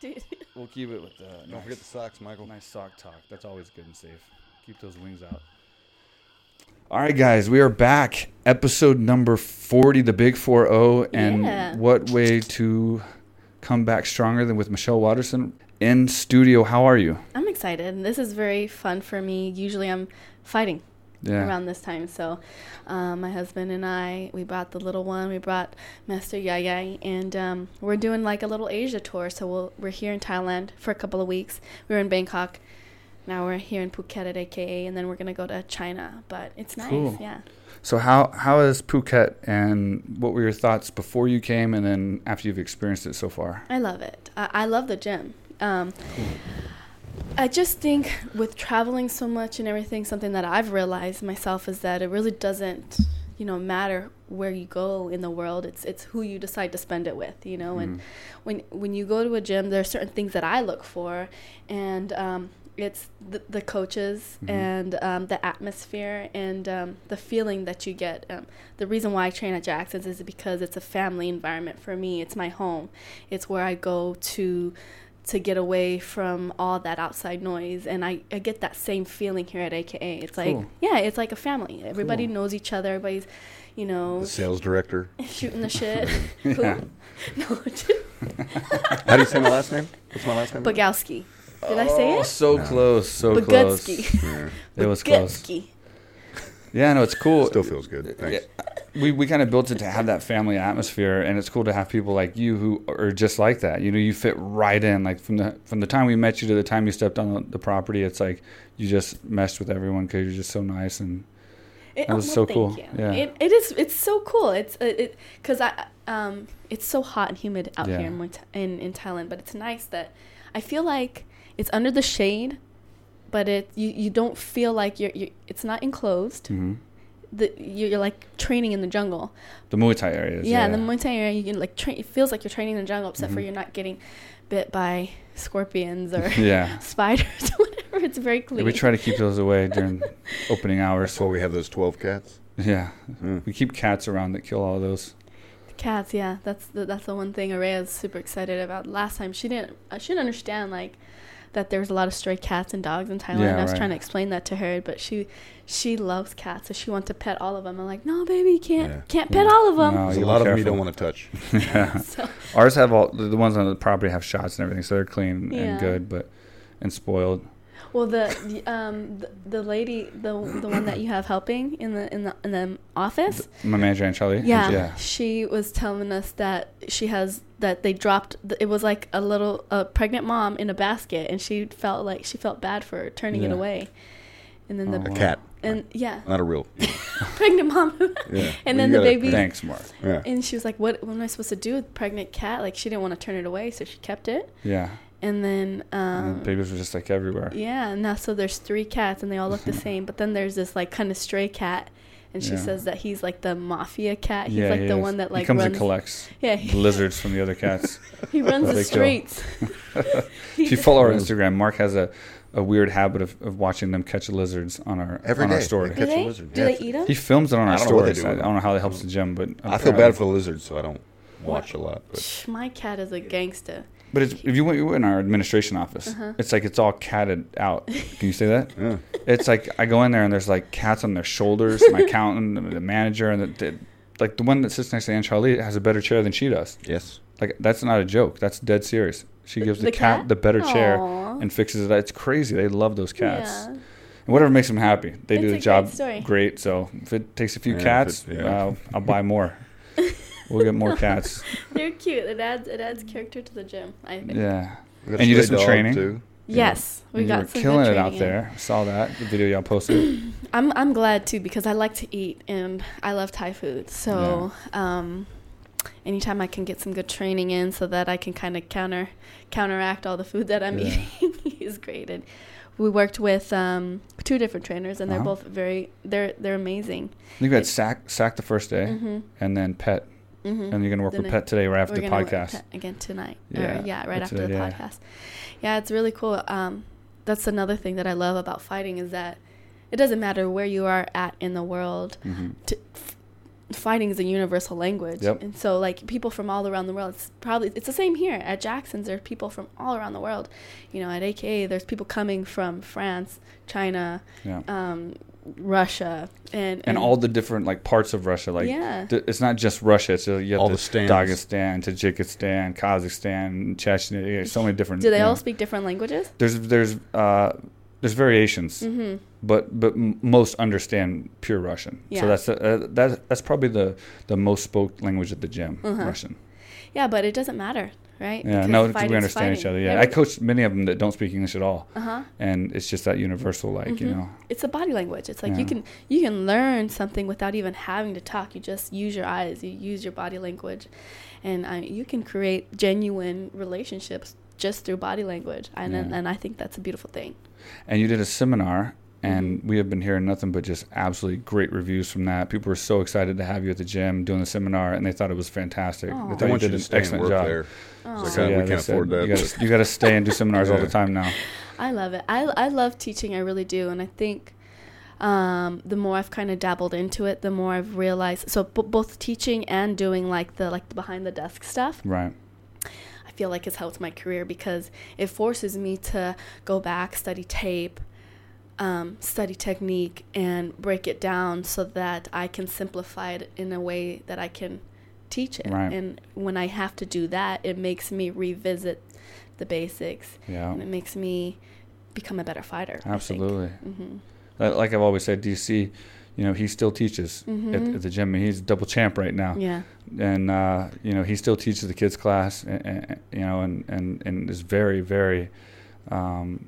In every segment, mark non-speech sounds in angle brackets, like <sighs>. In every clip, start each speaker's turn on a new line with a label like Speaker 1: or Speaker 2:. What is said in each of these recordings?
Speaker 1: Dude. <laughs>
Speaker 2: We'll keep it with the.
Speaker 3: Don't
Speaker 2: nice,
Speaker 3: forget the socks, Michael.
Speaker 2: nice sock talk. That's always good and safe. Keep those wings out. All right, guys, we are back. Episode number 40, the Big 4 0. And
Speaker 1: Yeah.
Speaker 2: what way to come back stronger than with Michelle Waterson in studio? How are you?
Speaker 1: I'm excited. This is very fun for me. Usually I'm fighting
Speaker 2: Yeah.
Speaker 1: around this time. So um, my husband and I, we brought the little one. We brought Master Yaya. And um, we're doing like a little Asia tour. So we'll, we're here in Thailand for a couple of weeks. We were in Bangkok. Now we're here in Phuket at AKA. And then we're going to go to China. But it's nice.
Speaker 2: Cool.
Speaker 1: Yeah.
Speaker 2: So, how, how is Phuket and what were your thoughts before you came and then after you've experienced it so far?
Speaker 1: I love it. I, I love the gym. Um, I just think with traveling so much and everything, something that I've realized myself is that it really doesn't, you know, matter where you go in the world. It's it's who you decide to spend it with, you know. And
Speaker 2: Mhm.
Speaker 1: when when you go to a gym, there are certain things that I look for, and um, it's the, the coaches
Speaker 2: Mhm.
Speaker 1: and um, the atmosphere and um, the feeling that you get. Um, the reason why I train at Jackson's is because it's a family environment for me. It's my home. It's where I go to to get away from all that outside noise and I, I get that same feeling here at AKA. It's like
Speaker 2: Cool.
Speaker 1: yeah, it's like a family. Everybody
Speaker 2: Cool.
Speaker 1: knows each other, everybody's you know
Speaker 3: The sales director. <laughs>
Speaker 1: shooting the shit. <laughs>
Speaker 2: Yeah. <laughs>
Speaker 1: No,
Speaker 3: How do you say my last name? What's my last name?
Speaker 1: Bogowski. Did I say
Speaker 2: Oh,
Speaker 1: it?
Speaker 2: so close, so close.
Speaker 1: Bogutsky.
Speaker 3: Yeah,
Speaker 2: It was close.
Speaker 1: Bogutsky.
Speaker 2: Yeah, no, it's cool.
Speaker 3: It still feels good. Thanks.
Speaker 2: We we kind of built it to have that family atmosphere, and it's cool to have people like you who are just like that. You know, you fit right in. Like from the from the time we met you to the time you stepped on the, the property, it's like you just meshed with everyone because you're just so nice and
Speaker 1: It,
Speaker 2: That was
Speaker 1: oh,
Speaker 2: so
Speaker 1: thank
Speaker 2: cool.
Speaker 1: you.
Speaker 2: Yeah.
Speaker 1: It, it is. It's so cool. It's uh, it because I um it's so hot and humid out
Speaker 2: Yeah.
Speaker 1: here in, in in Thailand, but it's nice that I feel like it's under the shade, but it you, you don't feel like you're, you're it's not enclosed.
Speaker 2: hmm
Speaker 1: The you're, you're like training in the jungle.
Speaker 2: the Muay Thai areas.
Speaker 1: yeah, the Muay Thai area, you can like train. It feels like you're training in the jungle, except for
Speaker 2: Mhm.
Speaker 1: you're not getting bit by scorpions or <laughs>
Speaker 2: yeah. <laughs>
Speaker 1: spiders or whatever. It's very clean.
Speaker 2: We try to keep those away during <laughs> opening hours.
Speaker 3: That's why we have those 12 cats.
Speaker 2: Yeah,
Speaker 3: Mm.
Speaker 2: we keep cats around that kill all those.
Speaker 1: Cats, yeah, that's the that's the one thing Araya's super excited about. Last time she didn't, uh, she didn't understand like that there was a lot of stray cats and dogs in Thailand.
Speaker 2: Yeah,
Speaker 1: I was
Speaker 2: right.
Speaker 1: trying to explain that to her, but she she loves cats, so she wants to pet all of them. I'm like, no, baby, you can't
Speaker 3: Yeah.
Speaker 1: can't pet
Speaker 2: Yeah.
Speaker 1: all of them.
Speaker 2: No.
Speaker 3: There's a lot
Speaker 2: be
Speaker 3: of them you don't want to touch. <laughs>
Speaker 2: yeah. <laughs>
Speaker 1: So
Speaker 2: Ours have all the the ones on the property have shots and everything, so they're clean
Speaker 1: Yeah.
Speaker 2: and good, but and spoiled.
Speaker 1: well, the, the um the, the lady the the one that you have helping in the in the in the office.
Speaker 2: My manager Aunt Charlie.
Speaker 1: Yeah,
Speaker 2: yeah.
Speaker 1: she was telling us that she has that they dropped. It was like a little a pregnant mom in a basket, and she felt like she felt bad for turning it away. And then the
Speaker 2: Oh,
Speaker 3: A cat.
Speaker 1: and yeah,
Speaker 3: Not a real. <laughs>
Speaker 1: pregnant mom. <laughs>
Speaker 3: Yeah. <laughs>
Speaker 1: And
Speaker 3: Well,
Speaker 1: then the baby-
Speaker 2: Thanks, Mark.
Speaker 3: Yeah.
Speaker 1: And she was like, "What? What am I supposed to do with pregnant cat?" Like she didn't want to turn it away, so she kept it.
Speaker 2: Yeah.
Speaker 1: And then
Speaker 2: And
Speaker 1: um,
Speaker 2: the babies were just like everywhere.
Speaker 1: yeah, and now so there's three cats, and they all look the same. But then there's this like kind of stray cat. And she
Speaker 2: Yeah.
Speaker 1: says that he's like the mafia cat. He's
Speaker 2: yeah,
Speaker 1: like
Speaker 2: he
Speaker 1: the
Speaker 2: is.
Speaker 1: one that like
Speaker 2: he comes
Speaker 1: runs.
Speaker 2: and collects
Speaker 1: yeah, he, <laughs>
Speaker 2: lizards from the other cats. <laughs>
Speaker 1: he runs the
Speaker 2: They kill.
Speaker 1: streets. <laughs>
Speaker 2: if you follow our Instagram, Mark has a, a weird habit of, of watching them catch lizards on our
Speaker 3: Every
Speaker 2: on our
Speaker 3: day.
Speaker 2: story.
Speaker 3: They
Speaker 1: Do
Speaker 3: catch a
Speaker 1: they?
Speaker 3: lizard.
Speaker 1: Do
Speaker 3: Yeah.
Speaker 1: they eat them?
Speaker 2: He films it on our
Speaker 3: I don't know what they
Speaker 2: stories.
Speaker 3: do
Speaker 2: I, I don't know how that helps the gym, but
Speaker 3: I feel bad for the lizards, so I don't watch a lot. But
Speaker 1: My cat is a gangster.
Speaker 2: But it's, if you went, you went in our administration office,
Speaker 1: Uh-huh.
Speaker 2: it's like it's all catted out. Can you say that? <laughs>
Speaker 3: yeah.
Speaker 2: It's like I go in there and there's like cats on their shoulders. My <laughs> accountant, the, the manager, and the, the like the one that sits next to Aunt Charlie has a better chair than she does.
Speaker 3: Yes.
Speaker 2: Like that's not a joke. That's dead serious. She gives the,
Speaker 1: The
Speaker 2: cat,
Speaker 1: cat?
Speaker 2: the better chair and fixes it. It's crazy. They love those cats.
Speaker 1: Yeah.
Speaker 2: And whatever makes them happy, they
Speaker 1: It's
Speaker 2: do the job
Speaker 1: story.
Speaker 2: great. So if it takes a few
Speaker 3: Yeah,
Speaker 2: cats,
Speaker 3: it- yeah.
Speaker 2: uh, I'll buy more. <laughs> we'll get more <laughs> cats.
Speaker 1: They're cute. It adds it adds character to the gym. I think.
Speaker 2: Yeah.
Speaker 3: Got
Speaker 2: And you did some training?
Speaker 3: Too.
Speaker 1: Yes, we
Speaker 2: And
Speaker 1: got
Speaker 2: you were
Speaker 1: some
Speaker 2: killing
Speaker 1: good
Speaker 2: it out
Speaker 1: in.
Speaker 2: there. Saw that the video y'all posted. <clears throat>
Speaker 1: I'm I'm glad too because I like to eat and I love Thai food. So um, anytime I can get some good training in, so that I can kind of counter counteract all the food that I'm
Speaker 2: Yeah.
Speaker 1: eating, <laughs> is great. And we worked with um, two different trainers, and they're
Speaker 2: Uh-huh.
Speaker 1: both very they're they're amazing.
Speaker 2: I think we had
Speaker 1: It-
Speaker 2: sack sack the first day,
Speaker 1: Mm-hmm.
Speaker 2: and then pet,
Speaker 1: Mm-hmm.
Speaker 2: and you're gonna work
Speaker 1: Then
Speaker 2: with pet today right after the podcast.
Speaker 1: Again tonight.
Speaker 2: Yeah,
Speaker 1: Yeah, yeah, right after
Speaker 2: it,
Speaker 1: the
Speaker 2: yeah.
Speaker 1: podcast. Yeah, it's really cool. Um, that's another thing that I love about fighting is that it doesn't matter where you are at in the world.
Speaker 2: hmm
Speaker 1: To, fighting is a universal language.
Speaker 2: Yep.
Speaker 1: And so like people from all around the world, it's probably it's the same here at Jackson's. There are people from all around the world. You know, at AKA, there's people coming from France, China,
Speaker 2: Yeah.
Speaker 1: um, Russia, and,
Speaker 2: and all the different like parts of Russia. Like
Speaker 1: Yeah.
Speaker 2: th- it's not just Russia. It's uh, you have
Speaker 3: All
Speaker 2: the,
Speaker 3: the stands.
Speaker 2: Dagestan, Tajikistan, Kazakhstan, Chechnya. yeah, So many different.
Speaker 1: Do they all
Speaker 2: know.
Speaker 1: speak different languages?
Speaker 2: There's there's uh, there's variations,
Speaker 1: Mm-hmm.
Speaker 2: but but m- most understand pure Russian.
Speaker 1: Yeah.
Speaker 2: So that's uh, that that's probably the the most spoke language at the gym,
Speaker 1: Uh-huh.
Speaker 2: Russian.
Speaker 1: Yeah, but it doesn't matter, right?
Speaker 2: Yeah,
Speaker 1: Because
Speaker 2: no, we understand each other. Yeah, I coach many of them that don't speak English at all,
Speaker 1: Uh huh.
Speaker 2: and it's just that universal, like you
Speaker 1: Mhm.
Speaker 2: know.
Speaker 1: It's a body language. It's like
Speaker 2: Yeah.
Speaker 1: you can you can learn something without even having to talk. You just use your eyes. You use your body language, and uh, you can create genuine relationships just through body language. And and,
Speaker 2: Yeah.
Speaker 1: and I think that's a beautiful thing.
Speaker 2: And you did a seminar, and
Speaker 1: Mm-hmm.
Speaker 2: we have been hearing nothing but just absolutely great reviews from that. People were so excited to have you at the gym doing the seminar, and they thought it was fantastic.
Speaker 1: Aw.
Speaker 2: They thought you did an excellent job.
Speaker 3: there. Like,
Speaker 2: So
Speaker 3: Uh, we can't
Speaker 2: said,
Speaker 3: afford that.
Speaker 2: You gotta, stay and do seminars all the <laughs> time now.
Speaker 1: I love it. I I love teaching. I really do, and I think. Um, the more I've kind of dabbled into it, the more I've realized. So b- both teaching and doing like the like the behind the desk stuff,
Speaker 2: Right.
Speaker 1: I feel like it's helped my career because it forces me to go back, study tape, um, study technique, and break it down so that I can simplify it in a way that I can teach it.
Speaker 2: Right.
Speaker 1: And when I have to do that, it makes me revisit the basics
Speaker 2: Yeah.
Speaker 1: and it makes me become a better fighter.
Speaker 2: Absolutely.
Speaker 1: hmm
Speaker 2: Uh, Like I've always said, DC, you know, he still teaches at,
Speaker 1: Mhm.
Speaker 2: at the gym. and he's double champ right now.
Speaker 1: Yeah.
Speaker 2: and uh, you know he still teaches the kids class, and, and, you know, and, and, and is very very um,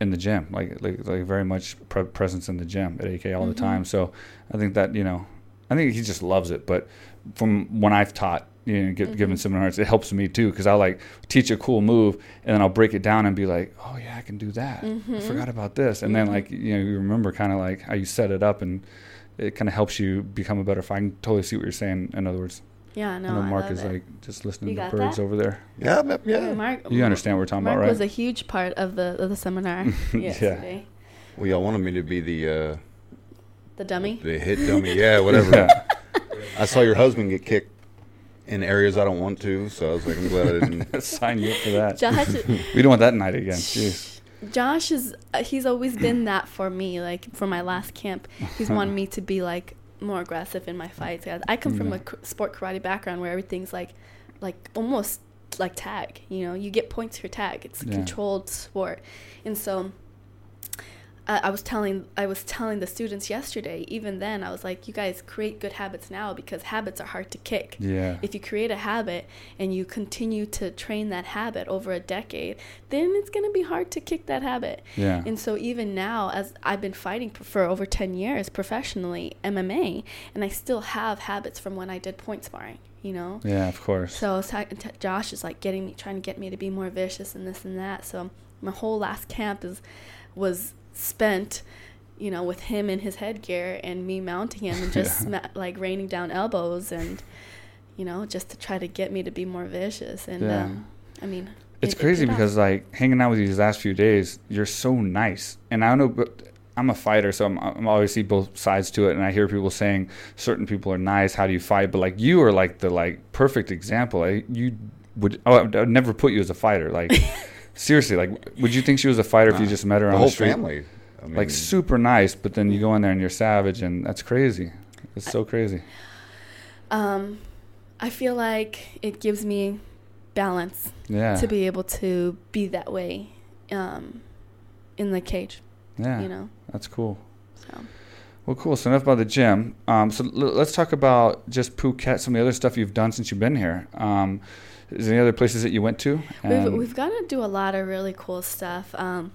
Speaker 2: in the gym, like like like very much pre- presence in the gym at AK all the
Speaker 1: Mhm.
Speaker 2: time. So I think that you know, I think he just loves it. But from when I've taught, you know, given
Speaker 1: Mhm.
Speaker 2: seminars, it helps me too because I like teach a cool move and then I'll break it down and be like, oh yeah, I can do that. I
Speaker 1: Mhm.
Speaker 2: forgot about this, and then
Speaker 1: Mhm.
Speaker 2: like you know you remember kind of like how you set it up and. It kind of helps you become a better fighter. I can totally see what you're saying. In other words,
Speaker 1: Yeah, no,
Speaker 2: I know
Speaker 1: I
Speaker 2: Mark
Speaker 1: love
Speaker 2: is
Speaker 1: it.
Speaker 2: like just listening
Speaker 1: You
Speaker 2: to
Speaker 1: got
Speaker 2: birds
Speaker 1: that?
Speaker 2: over there.
Speaker 3: Yeah, but-
Speaker 1: Yeah,
Speaker 3: yeah.
Speaker 1: Mark,
Speaker 2: You understand what we're talking
Speaker 1: Mark
Speaker 2: about, right?
Speaker 1: was a huge part of the of the seminar <laughs>
Speaker 2: Yeah.
Speaker 1: yesterday.
Speaker 3: Well, y'all wanted me to be the uh,
Speaker 1: The dummy.
Speaker 3: the hit dummy. Yeah, whatever. <laughs>
Speaker 2: Yeah.
Speaker 3: I saw your husband get kicked in areas I don't want to, so I was like, I'm glad I didn't. <laughs>
Speaker 2: Sign you up for that.
Speaker 1: Josh,
Speaker 2: we don't want that night again. Jeez.
Speaker 1: Josh is uh, he's always been that for me. Like for my last camp, he's wanted me to be like more aggressive in my fights. I come from a
Speaker 2: Yeah.
Speaker 1: k- sport karate background where everything's like, like almost like tag. You know, you get points for tag. It's a
Speaker 2: Yeah.
Speaker 1: controlled sport, and so. I I was telling I was telling the students yesterday. Even then, I was like, "You guys create good habits now because habits are hard to kick."
Speaker 2: Yeah.
Speaker 1: if you create a habit and you continue to train that habit over a decade, then it's going to be hard to kick that habit.
Speaker 2: Yeah.
Speaker 1: And so even now, as I've been fighting for over 10 years professionally, MMA, and I still have habits from when I did point sparring, you know?
Speaker 2: Yeah, of course.
Speaker 1: So was Josh is like getting me, trying to get me to be more vicious and this and that. So my whole last camp is was spent, you know, with him in his headgear and me mounting him and just <laughs>
Speaker 2: Yeah.
Speaker 1: sma- like raining down elbows and, you know, just to try to get me to be more vicious. And
Speaker 2: Yeah.
Speaker 1: um, I mean,
Speaker 2: it's
Speaker 1: it- it
Speaker 2: crazy
Speaker 1: off.
Speaker 2: because like hanging out with you these last few days, you're so nice, and I don't know, but I'm a fighter, so I'm, I'm always see both sides to it, and I hear people saying certain people are nice. How do you fight? But like you are like the like perfect example. I, you would oh, I would never put you as a fighter. Like <laughs> seriously, like would you think she was a fighter if you just met her
Speaker 3: the
Speaker 2: on
Speaker 3: whole
Speaker 2: the street?
Speaker 3: family. I mean,
Speaker 2: like super nice, but then you go in there and you're savage, and that's crazy. It's so crazy.
Speaker 1: um, I feel like it gives me balance
Speaker 2: Yeah.
Speaker 1: to be able to be that way um, in the cage,
Speaker 2: yeah.
Speaker 1: you know?
Speaker 2: That's cool.
Speaker 1: So.
Speaker 2: Well, cool. So enough about the gym. Um, so l- let's talk about just Phuket. Some of the other stuff you've done since you've been here. Um, is there any other places that you went to?
Speaker 1: We've, we've got to do a lot of really cool stuff. Um,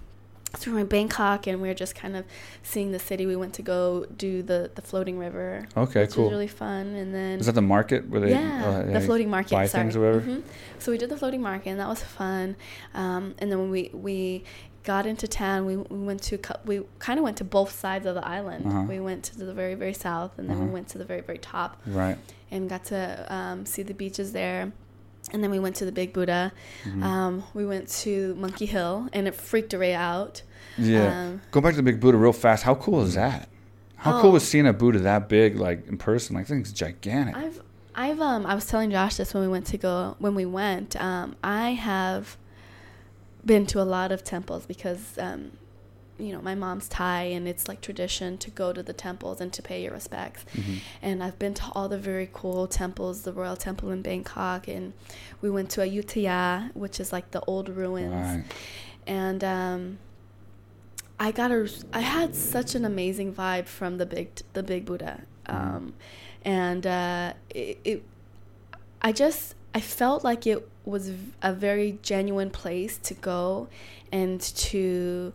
Speaker 1: so we're in Bangkok and we're just kind of seeing the city. We went to go do the, the floating river,
Speaker 2: okay,
Speaker 1: which
Speaker 2: cool.
Speaker 1: was really fun. And then
Speaker 2: is that the market where they?
Speaker 1: yeah,
Speaker 2: uh,
Speaker 1: the floating market.
Speaker 2: buy
Speaker 1: sorry.
Speaker 2: things or whatever?
Speaker 1: Mhm. So we did the floating market and that was fun. Um, and then when we we got into town, we, we went to we kind of went to both sides of the island.
Speaker 2: Uh-huh.
Speaker 1: We went to the very very south and then
Speaker 2: Uh-huh.
Speaker 1: we went to the very very top
Speaker 2: Right.
Speaker 1: and got to um, see the beaches there. And then we went to the Big Buddha.
Speaker 2: Mhm.
Speaker 1: Um, we went to Monkey Hill, and it freaked Ray out.
Speaker 2: yeah.
Speaker 1: Um,
Speaker 2: Go back to the Big Buddha real fast. How cool is that? How
Speaker 1: Oh.
Speaker 2: cool was seeing a Buddha that big, like in person? Like, thing's gigantic.
Speaker 1: I've I've um I was telling Josh this when we went to go when we went. Um, I have been to a lot of temples because um, you know my mom's Thai and it's like tradition to go to the temples and to pay your respects.
Speaker 2: Mhm.
Speaker 1: And I've been to all the very cool temples, the Royal Temple in Bangkok, and we went to Ayutthaya, which is like the old ruins
Speaker 2: Right.
Speaker 1: and um, I got a I had such an amazing vibe from the big the big Buddha, um, and uh, it, it I just I felt like it was a very genuine place to go and to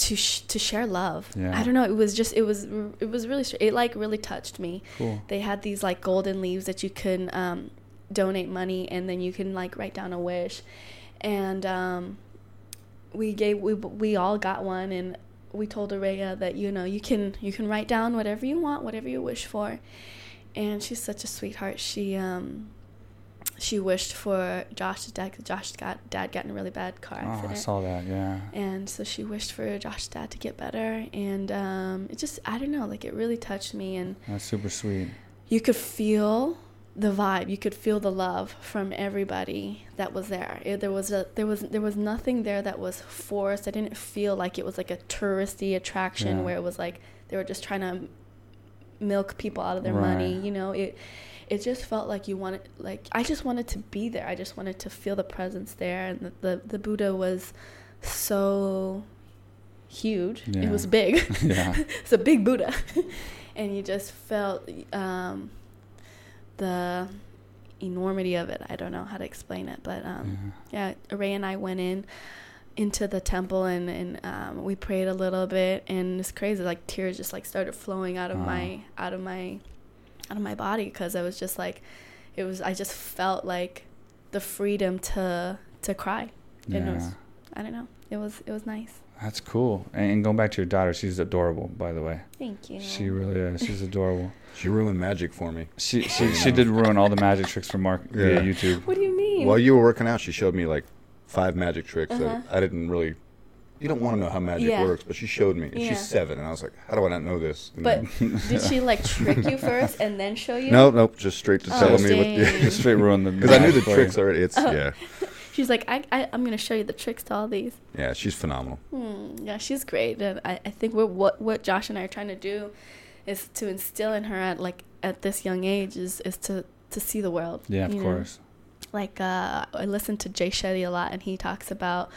Speaker 1: to sh- to share love.
Speaker 2: Yeah.
Speaker 1: I don't know. It was just it was it was really it like really touched me.
Speaker 2: Cool.
Speaker 1: They had these like golden leaves that you can um, donate money and then you can like write down a wish, and um, we gave we we all got one and we told Araya that you know you can you can write down whatever you want, whatever you wish for, and she's such a sweetheart. She um she wished for Josh's dad 'cause Josh's got dad got in a really bad car accident. Oh.
Speaker 2: I saw that. Yeah.
Speaker 1: And so she wished for Josh's dad to get better, and um, it just I don't know, like it really touched me, and
Speaker 2: That's super sweet.
Speaker 1: you could feel the vibe, you could feel the love from everybody that was there. It, there was a there was there was nothing there that was forced. I didn't feel like it was like a touristy attraction
Speaker 2: Yeah.
Speaker 1: where it was like they were just trying to milk people out of their money. You know, it it just felt like you wanted like I just wanted to be there. I just wanted to feel the presence there, and the the, the Buddha was so huge. It was big. <laughs>
Speaker 2: Yeah. <laughs>
Speaker 1: it's a big Buddha, <laughs> and you just felt um, the enormity of it. I don't know how to explain it, but um, yeah, Ray and I went in into the temple and and um, we prayed a little bit, and it's crazy. Like tears just like started flowing out of
Speaker 2: Wow.
Speaker 1: my out of my out of my body because I was just like, it was. I just felt like the freedom to to cry.
Speaker 2: Yeah.
Speaker 1: And it was, I don't know. It was it was nice.
Speaker 2: That's cool. And, and going back to your daughter, she's adorable, by the way.
Speaker 1: Thank you.
Speaker 2: She really is. She's adorable. <laughs>
Speaker 3: She ruined magic for me.
Speaker 2: She she, she did ruin all the magic tricks for Mark via
Speaker 3: Yeah.
Speaker 2: YouTube.
Speaker 1: What do you mean?
Speaker 3: While you were working out, she showed me like five magic tricks
Speaker 1: Uh-huh.
Speaker 3: that I didn't really. You don't want to know how magic
Speaker 1: Yeah.
Speaker 3: works, but she showed me. And
Speaker 1: Yeah.
Speaker 3: She's seven, and I was like, "How do I not know this?" And
Speaker 1: But <laughs> did she like trick you first and then show you?
Speaker 3: nope, nope, just straight to
Speaker 1: Oh,
Speaker 3: telling me what.
Speaker 1: dang. <laughs>
Speaker 2: Straight ruined the. <laughs>
Speaker 3: Because I knew the
Speaker 2: magic for you.
Speaker 3: tricks already. It's
Speaker 1: Oh.
Speaker 3: yeah,
Speaker 1: She's like, I, I, I'm gonna show you the tricks to all these.
Speaker 3: yeah. She's phenomenal.
Speaker 1: Hmm, yeah, she's great, and I, I think what what what Josh and I are trying to do is to instill in her at like at this young age is is to to see the world.
Speaker 2: Yeah, of
Speaker 1: you know?
Speaker 2: course.
Speaker 1: Like uh, I listen to Jay Shetty a lot, and he talks about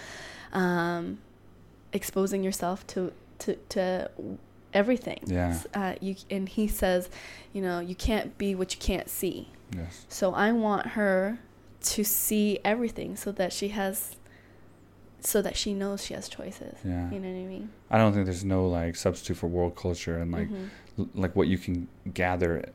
Speaker 1: um, exposing yourself to to to everything.
Speaker 2: Yeah.
Speaker 1: Uh, you and he says, you know, you can't be what you can't see.
Speaker 2: Yes.
Speaker 1: So I want her to see everything so that she has so that she knows she has choices.
Speaker 2: Yeah.
Speaker 1: You know what I mean?
Speaker 2: I don't think there's no like substitute for world culture and like
Speaker 1: Mhm.
Speaker 2: l- like what you can gather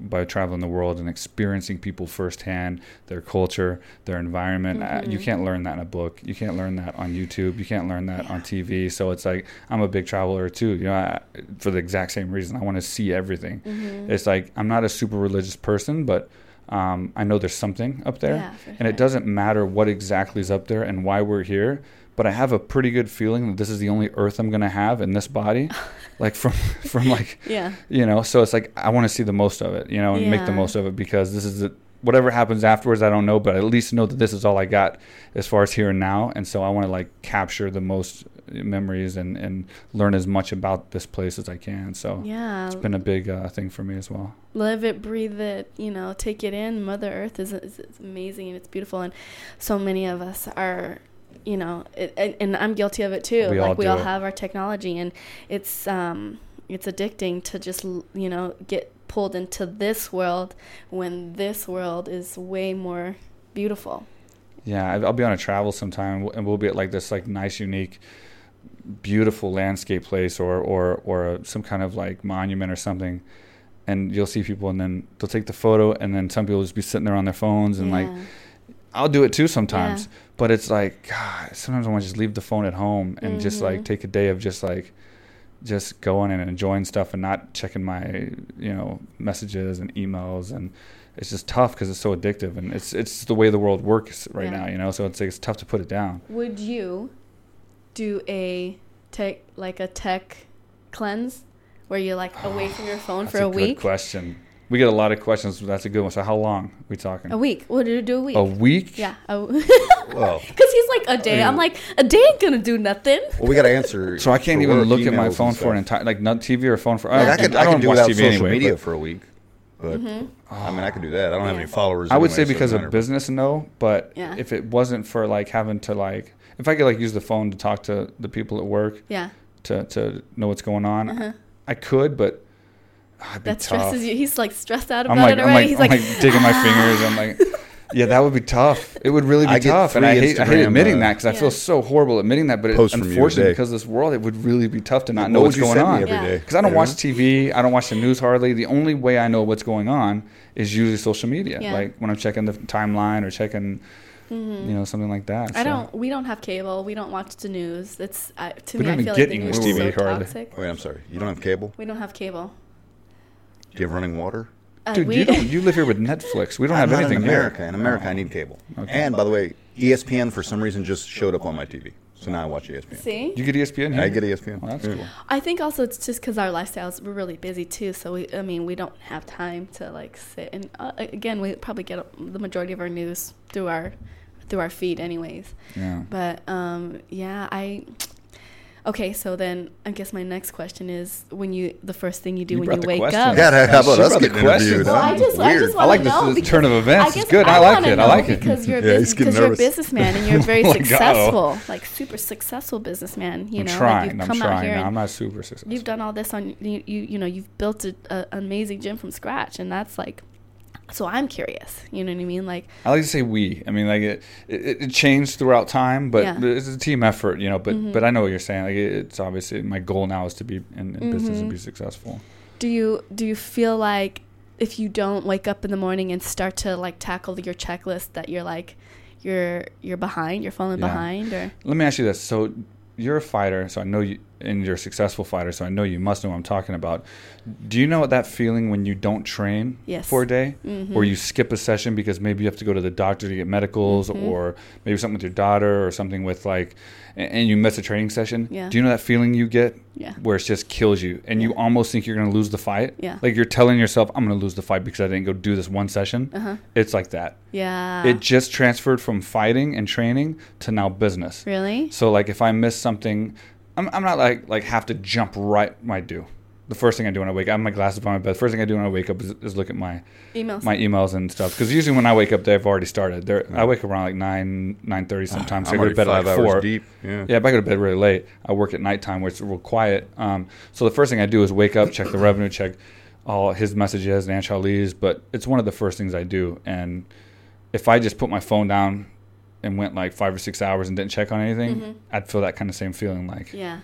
Speaker 2: by traveling the world and experiencing people firsthand, their culture, their environment. Uh, you
Speaker 1: Mhm.
Speaker 2: can't learn that in a book. You can't learn that on YouTube. You can't learn that on TV. So it's like I'm a big traveler too. You know, I, for the exact same reason. I want to see everything.
Speaker 1: Mhm.
Speaker 2: It's like I'm not a super religious person, but um, I know there's something up there.
Speaker 1: Yeah,
Speaker 2: and it doesn't matter what exactly is up there and why we're here but i have a pretty good feeling that this is the only earth i'm going to have in this body <laughs> like from from like
Speaker 1: Yeah.
Speaker 2: you know so it's like i want to see the most of it you know and make the most of it because this is the, whatever happens afterwards i don't know but I at least know that this is all i got as far as here and now and so i want to like capture the most memories and and learn as much about this place as i can so
Speaker 1: Yeah.
Speaker 2: it's been a big uh, thing for me as well
Speaker 1: live it, breathe it, you know, take it in. Mother Earth is, is, is amazing and it's beautiful, and so many of us are, you know, it, and, and I'm guilty of it too.
Speaker 2: We
Speaker 1: like
Speaker 2: all
Speaker 1: we all
Speaker 2: it.
Speaker 1: have our technology, and it's um it's addicting to just you know get pulled into this world when this world is way more beautiful.
Speaker 2: Yeah, I'll be on a travel sometime, and we'll- be at like this like nice, unique, beautiful landscape place, or or or some kind of like monument or something, and you'll see people, and then they'll take the photo, and then some people will just be sitting there on their phones, and like
Speaker 1: Yeah.
Speaker 2: I'll do it too sometimes,
Speaker 1: Yeah.
Speaker 2: but it's like God, sometimes I want to just leave the phone at home and just like
Speaker 1: Mhm.
Speaker 2: take a day of just like just going and enjoying stuff and not checking my you know messages and emails and it's just tough because it's so addictive and it's it's the way the world works right
Speaker 1: Yeah.
Speaker 2: now you know so it's like it's tough to put it down
Speaker 1: Would you do a tech like a tech cleanse where you're like away from your phone for a,
Speaker 2: good
Speaker 1: week?
Speaker 2: question. We get a lot of questions. That's a good one. So how long we talking?
Speaker 1: A week. What did you do a week?
Speaker 2: A week?
Speaker 1: Yeah. Because <laughs>
Speaker 3: Well,
Speaker 1: he's like a day. I'm like a day ain't gonna do nothing.
Speaker 3: well, we got to answer. <laughs>
Speaker 2: So I can't even look at my phone for an entire like not TV or phone for.
Speaker 3: Like, I could, I,
Speaker 2: don't
Speaker 3: could do
Speaker 2: watch
Speaker 3: without
Speaker 2: TV
Speaker 3: social
Speaker 2: anyway,
Speaker 3: media
Speaker 2: but
Speaker 3: for a week, but
Speaker 1: Mm-hmm.
Speaker 3: I mean, I could do that. I don't have any followers.
Speaker 2: I would
Speaker 3: anyway,
Speaker 2: say because
Speaker 3: doesn't
Speaker 2: of business, no. But
Speaker 1: Yeah.
Speaker 2: if it wasn't for like having to like, if I could like use the phone to talk to the people at work
Speaker 1: Yeah.
Speaker 2: to to know what's going on,
Speaker 1: Uh-huh.
Speaker 2: I could, but it'd be
Speaker 1: That
Speaker 2: tough.
Speaker 1: stresses you. He's like stressed out about
Speaker 2: I'm like,
Speaker 1: it
Speaker 2: I'm like,
Speaker 1: he's
Speaker 2: I'm
Speaker 1: like,
Speaker 2: like, digging my <laughs> fingers. I'm like, yeah, that would be tough. It would really be
Speaker 3: I
Speaker 2: tough, and I
Speaker 3: three
Speaker 2: hate, I hate admitting
Speaker 3: uh,
Speaker 2: that because I feel so horrible admitting that. But it,
Speaker 3: Posts from you a
Speaker 2: unfortunately, because of this world, it would really be tough to not
Speaker 3: What
Speaker 2: know what's going on.
Speaker 3: every
Speaker 1: Yeah.
Speaker 3: day?
Speaker 2: Because I don't
Speaker 3: You
Speaker 2: watch? TV, I don't watch the news hardly. The only way I know what's going on is usually social media,
Speaker 1: Yeah.
Speaker 2: like when I'm checking the timeline or checking, you know, something like that.
Speaker 1: Mm-hmm. I
Speaker 2: So-
Speaker 1: don't. We don't have cable. We don't watch the news. It's uh, to
Speaker 2: We
Speaker 1: me.
Speaker 2: don't
Speaker 1: I
Speaker 2: even
Speaker 1: feel
Speaker 2: get
Speaker 1: like the
Speaker 2: English
Speaker 1: news is
Speaker 2: TV
Speaker 1: so
Speaker 2: hardly.
Speaker 1: toxic.
Speaker 3: Wait, I'm sorry. You don't have cable?
Speaker 1: We don't have cable.
Speaker 3: Do you have running water?
Speaker 1: Uh,
Speaker 2: Dude,
Speaker 1: we,
Speaker 2: you don't. <laughs> You live here with Netflix. We don't
Speaker 3: I'm
Speaker 2: have
Speaker 3: not
Speaker 2: anything
Speaker 3: in
Speaker 2: here.
Speaker 3: America. In America, I need cable.
Speaker 2: Okay.
Speaker 3: And by the way, ESPN for some reason just showed up on my TV, so now I watch ESPN.
Speaker 1: See,
Speaker 2: You get ESPN here.
Speaker 3: I get ESPN.
Speaker 2: Oh, that's
Speaker 3: Yeah.
Speaker 2: cool.
Speaker 1: I think also it's just because our lifestyles we're really busy too. So we, I mean, we don't have time to like sit and uh, again, we probably get the majority of our news through our through our feed, anyways.
Speaker 2: Yeah.
Speaker 1: But um, yeah, I. Okay, so then I guess my next question is when you the first thing you do
Speaker 2: You
Speaker 1: when you wake
Speaker 2: question.
Speaker 1: up.
Speaker 3: Yeah, how about
Speaker 2: She
Speaker 3: us
Speaker 2: brought
Speaker 3: getting interviewed?
Speaker 1: Well, I
Speaker 3: huh?
Speaker 1: just, I just
Speaker 2: I
Speaker 1: want
Speaker 2: like
Speaker 1: to
Speaker 2: this
Speaker 1: know
Speaker 2: turn of events. It's good. I like it. I like it.
Speaker 1: because you're a <laughs>
Speaker 3: Yeah, he's
Speaker 1: bus-
Speaker 3: getting
Speaker 1: you're a businessman and you're <laughs> very
Speaker 2: Like, uh-oh.
Speaker 1: successful, like super successful businessman. You
Speaker 2: I'm
Speaker 1: know,
Speaker 2: trying.
Speaker 1: like you've
Speaker 2: I'm
Speaker 1: come out here
Speaker 2: No, I'm not super successful.
Speaker 1: you've done all this on you. You, you know, you've built a, a, an amazing gym from scratch, and that's like. So I'm curious. You know what I mean? Like,
Speaker 2: I like to say we. I mean, like it, it, it changed throughout time, but
Speaker 1: Yeah. Mm-hmm.
Speaker 2: it's a team effort, you know. But but I know what you're saying. Like it, it's obviously my goal now is to be in, in business
Speaker 1: Mm-hmm.
Speaker 2: and be successful.
Speaker 1: do you do you feel like if you don't wake up in the morning and start to like tackle your checklist that you're like you're you're behind, you're falling
Speaker 2: Yeah.
Speaker 1: behind, or
Speaker 2: Let me ask you this: So you're a fighter, so I know you, and you're a successful fighter, so I know you must know what I'm talking about. Do you know what that feeling when you don't train
Speaker 1: Yes.
Speaker 2: for a day,
Speaker 1: Mhm.
Speaker 2: or you skip a session because maybe you have to go to the doctor to get medicals,
Speaker 1: Mhm.
Speaker 2: or maybe something with your daughter, or something with like, and, you miss a training session?
Speaker 1: Yeah.
Speaker 2: Do you know that feeling you get
Speaker 1: yeah,
Speaker 2: where it just kills you, and you almost think you're going to lose the fight?
Speaker 1: Yeah.
Speaker 2: Like you're telling yourself, "I'm going to lose the fight because I didn't go do this one session."
Speaker 1: uh huh,
Speaker 2: It's like that.
Speaker 1: yeah.
Speaker 2: it just transferred from fighting and training to now business.
Speaker 1: really?
Speaker 2: So like if I miss something, I'm, I'm not like like have to jump right when I do. The first thing I do when I wake up, I have my glasses on my bed. First thing I do when I wake up is, is look at my
Speaker 1: Emails.
Speaker 2: my emails and stuff. Because usually when I wake up, they've already started. They're, I wake up around like nine nine thirty <sighs> sometimes. So
Speaker 3: I'm
Speaker 2: I go to
Speaker 3: already
Speaker 2: bed at
Speaker 3: five
Speaker 2: like
Speaker 3: hours
Speaker 2: four.
Speaker 3: deep. Yeah.
Speaker 2: Yeah, if I go to bed really late, I work at nighttime where it's real quiet. Um, so the first thing I do is wake up, check the revenue, check all his messages and Aunt Charlie's. But it's one of the first things I do. And if I just put my phone down and went like five or six hours and didn't check on anything,
Speaker 1: Mhm.
Speaker 2: I'd feel that kind of same feeling. Like,
Speaker 1: Yeah.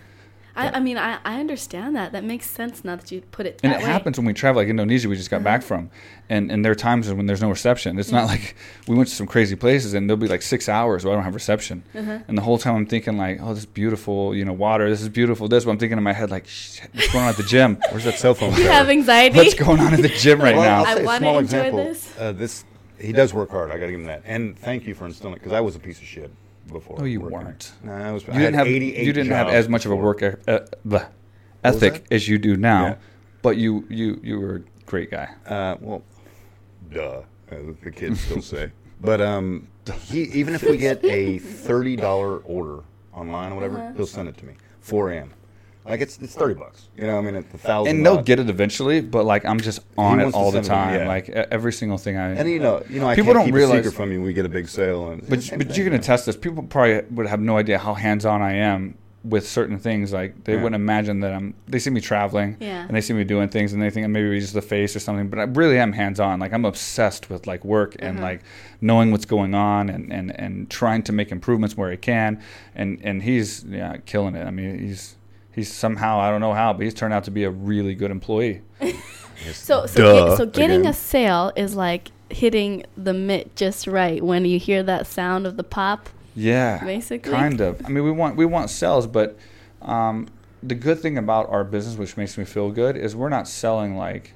Speaker 1: I, I mean, I, I understand that. That makes sense now that you put it that
Speaker 2: and it
Speaker 1: way.
Speaker 2: happens when we travel, like Indonesia, we just got back
Speaker 1: Uh-huh.
Speaker 2: from, and and there are times when there's no reception. It's not like <laughs> we went to some crazy places and there'll be like six hours where I don't have reception,
Speaker 1: Uh-huh.
Speaker 2: and the whole time I'm thinking like, oh, this is beautiful, you know, water. This is beautiful. This, but I'm thinking in my head like, shit, what's going on at the gym?
Speaker 3: Where's that cell phone? <laughs>
Speaker 1: You have anxiety.
Speaker 2: What's going on at the gym <laughs> right
Speaker 3: Well,
Speaker 2: now?
Speaker 3: I'll say a
Speaker 1: wanna
Speaker 3: small
Speaker 1: enjoy
Speaker 3: example.
Speaker 1: this.
Speaker 3: Uh, this he does work hard. I got to give him that. And thank you for instilling it because I was a piece of shit before.
Speaker 2: No, you
Speaker 3: working.
Speaker 2: weren't.
Speaker 3: No, I was.
Speaker 2: You
Speaker 3: I
Speaker 2: didn't
Speaker 3: had
Speaker 2: have
Speaker 3: 88
Speaker 2: you didn't have as much of a work e- uh, the ethic as you do now,
Speaker 3: Yeah.
Speaker 2: but you you you were a great guy.
Speaker 3: Uh, well, duh, as the kids still say. <laughs> But um, he even if we get a thirty dollar order online or whatever,
Speaker 1: Uh-huh.
Speaker 3: he'll send it to me. Four a.m. Like it's it's thirty bucks. You know, I mean, it's a thousand.
Speaker 2: And they'll
Speaker 3: bucks.
Speaker 2: get it eventually, but like I'm just on it
Speaker 3: wants to
Speaker 2: all the
Speaker 3: send it
Speaker 2: time.
Speaker 3: yeah.
Speaker 2: Like e- every single thing I.
Speaker 3: And you know, you know, I
Speaker 2: People
Speaker 3: can't
Speaker 2: don't
Speaker 3: keep
Speaker 2: realize-
Speaker 3: a secret from you. We get a big sale, and
Speaker 2: But
Speaker 3: same
Speaker 2: but
Speaker 3: thing,
Speaker 2: you can
Speaker 3: man.
Speaker 2: attest this. People probably would have no idea how hands on I am with certain things. Like they
Speaker 3: Yeah.
Speaker 2: wouldn't imagine that I'm. They see me traveling,
Speaker 1: Yeah.
Speaker 2: and they see me doing things, and they think maybe it's just the face or something. But I really am hands on. Like I'm obsessed with like work and
Speaker 1: Uh-huh.
Speaker 2: like knowing what's going on and, and and trying to make improvements where I can. And and he's yeah killing it. I mean he's. He's somehow I don't know how, but he's turned out to be a really good employee. <laughs>
Speaker 1: So so,
Speaker 3: Duh,
Speaker 1: get, so getting
Speaker 3: again.
Speaker 1: a sale is like hitting the mitt just right when you hear that sound of the pop.
Speaker 2: Yeah,
Speaker 1: Basically.
Speaker 2: kind of. I mean, we want we want sales, but um, the good thing about our business, which makes me feel good, is we're not selling like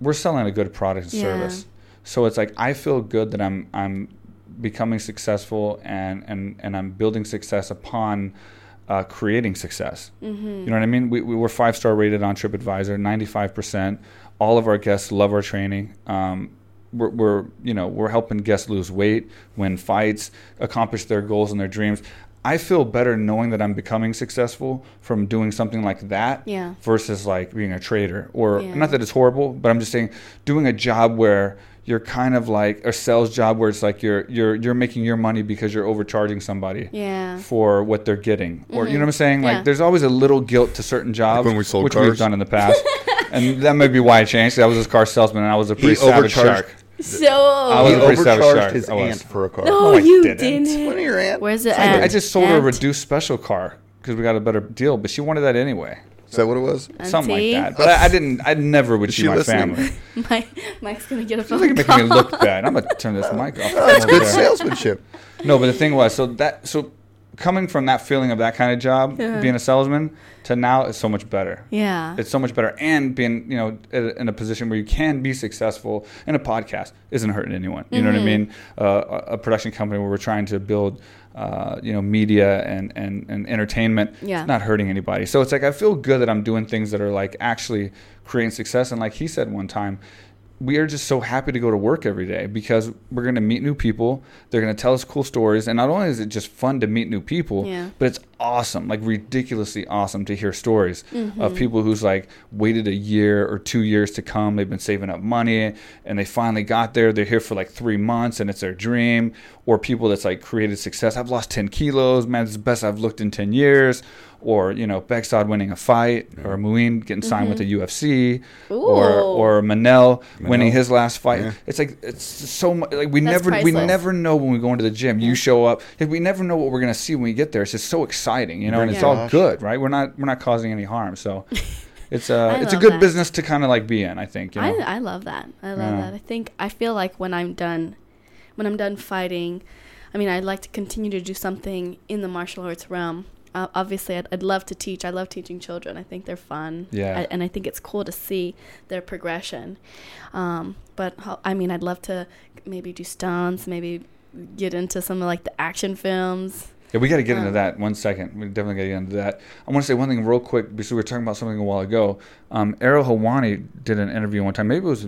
Speaker 2: we're selling a good product and
Speaker 1: Yeah.
Speaker 2: service. So it's like I feel good that I'm I'm becoming successful and and and I'm building success upon uh, creating success. Mm-hmm. You know what I mean? We, we were five star rated on TripAdvisor, 95%. All of our guests love our training. Um, we're, we're, you know we're helping guests lose weight, win fights, accomplish their goals and their dreams. I feel better knowing that I'm becoming successful from doing something like that
Speaker 1: Yeah.
Speaker 2: versus like being a trader or
Speaker 1: Yeah.
Speaker 2: not that it's horrible, but I'm just saying doing a job where you're kind of like a sales job where it's like you're you're you're making your money because you're overcharging somebody
Speaker 1: Yeah.
Speaker 2: for what they're getting or you know what I'm saying like
Speaker 1: Yeah.
Speaker 2: there's always a little guilt to certain jobs
Speaker 3: when we sold
Speaker 2: which
Speaker 3: cars.
Speaker 2: we've done in the past <laughs> and that may be why I changed I was a car salesman and I was a pretty savage
Speaker 3: overcharged-
Speaker 2: shark
Speaker 1: So.
Speaker 2: I
Speaker 3: He
Speaker 2: was a pretty savage
Speaker 3: overcharged
Speaker 2: shark.
Speaker 3: his
Speaker 2: I
Speaker 3: aunt for a car.
Speaker 1: no,
Speaker 2: No,
Speaker 1: you
Speaker 2: didn't.
Speaker 1: didn't.
Speaker 3: What are your aunt?
Speaker 1: Where's the
Speaker 2: I,
Speaker 1: aunt?
Speaker 2: I just sold her a reduced special car because we got a better deal but she wanted that anyway
Speaker 3: Is that what it was?
Speaker 2: something like that but I, I didn't I never would see my
Speaker 3: listening?
Speaker 2: family <laughs>
Speaker 1: My, Mike's gonna get a phone
Speaker 2: like
Speaker 1: call.
Speaker 2: making me look bad. I'm gonna turn this mic off.
Speaker 3: That's good
Speaker 2: there.
Speaker 3: salesmanship.
Speaker 2: No, but the thing was, so that so coming from that feeling of that kind of job,
Speaker 1: Yeah.
Speaker 2: being a salesman, to now is so much better.
Speaker 1: Yeah.
Speaker 2: It's so much better, and being you know in in a position where you can be successful in a podcast isn't hurting anyone. You know what I mean? Uh, a a production company where we're trying to build. Uh, you know, media and, and, and entertainment.
Speaker 1: Yeah.
Speaker 2: It's not hurting anybody. So it's like I feel good that I'm doing things that are like actually creating success. And like he said one time, we are just so happy to go to work every day because we're going to meet new people. They're going to tell us cool stories. And not only is it just fun to meet new people,
Speaker 1: Yeah.
Speaker 2: but it's awesome, like ridiculously awesome to hear stories
Speaker 1: Mm-hmm.
Speaker 2: of people who's like waited a year or two years to come. They've been saving up money and they finally got there. They're here for like three months and it's their dream. Or people that's like created success. I've lost 10 kilos. Man, it's the best I've looked in 10 years. Or, you know, Bexod winning a fight or Muin getting signed with the UFC or,
Speaker 1: Mm-hmm. Ooh.
Speaker 2: or Manel winning his last fight.
Speaker 3: Yeah.
Speaker 2: It's like it's so much. Like we
Speaker 1: That's
Speaker 2: never we never know when we go into the gym. You show up. Like, we never know what we're gonna see when we get there. It's just so exciting, you know, and it's all good, right? We're not we're not causing any harm, so <laughs> it's uh
Speaker 1: I
Speaker 2: it's a good
Speaker 1: that.
Speaker 2: business to kind of like be in. I think. You know?
Speaker 1: I, I love that. I love
Speaker 2: Yeah.
Speaker 1: that. I think I feel like when I'm done, when I'm done fighting, I mean, I'd like to continue to do something in the martial arts realm. Uh, obviously, I'd, I'd love to teach. I love teaching children. I think they're fun.
Speaker 2: Yeah.
Speaker 1: I, and I think it's cool to see their progression. Um, but I mean, I'd love to maybe do stunts, maybe get into some of like the action films.
Speaker 2: Yeah, we got to get into
Speaker 1: Um,
Speaker 2: that one second. We definitely got to get into that. I want to say one thing real quick because we were talking about something a while ago. Um, Ariel Helwani did an interview one time. Maybe it was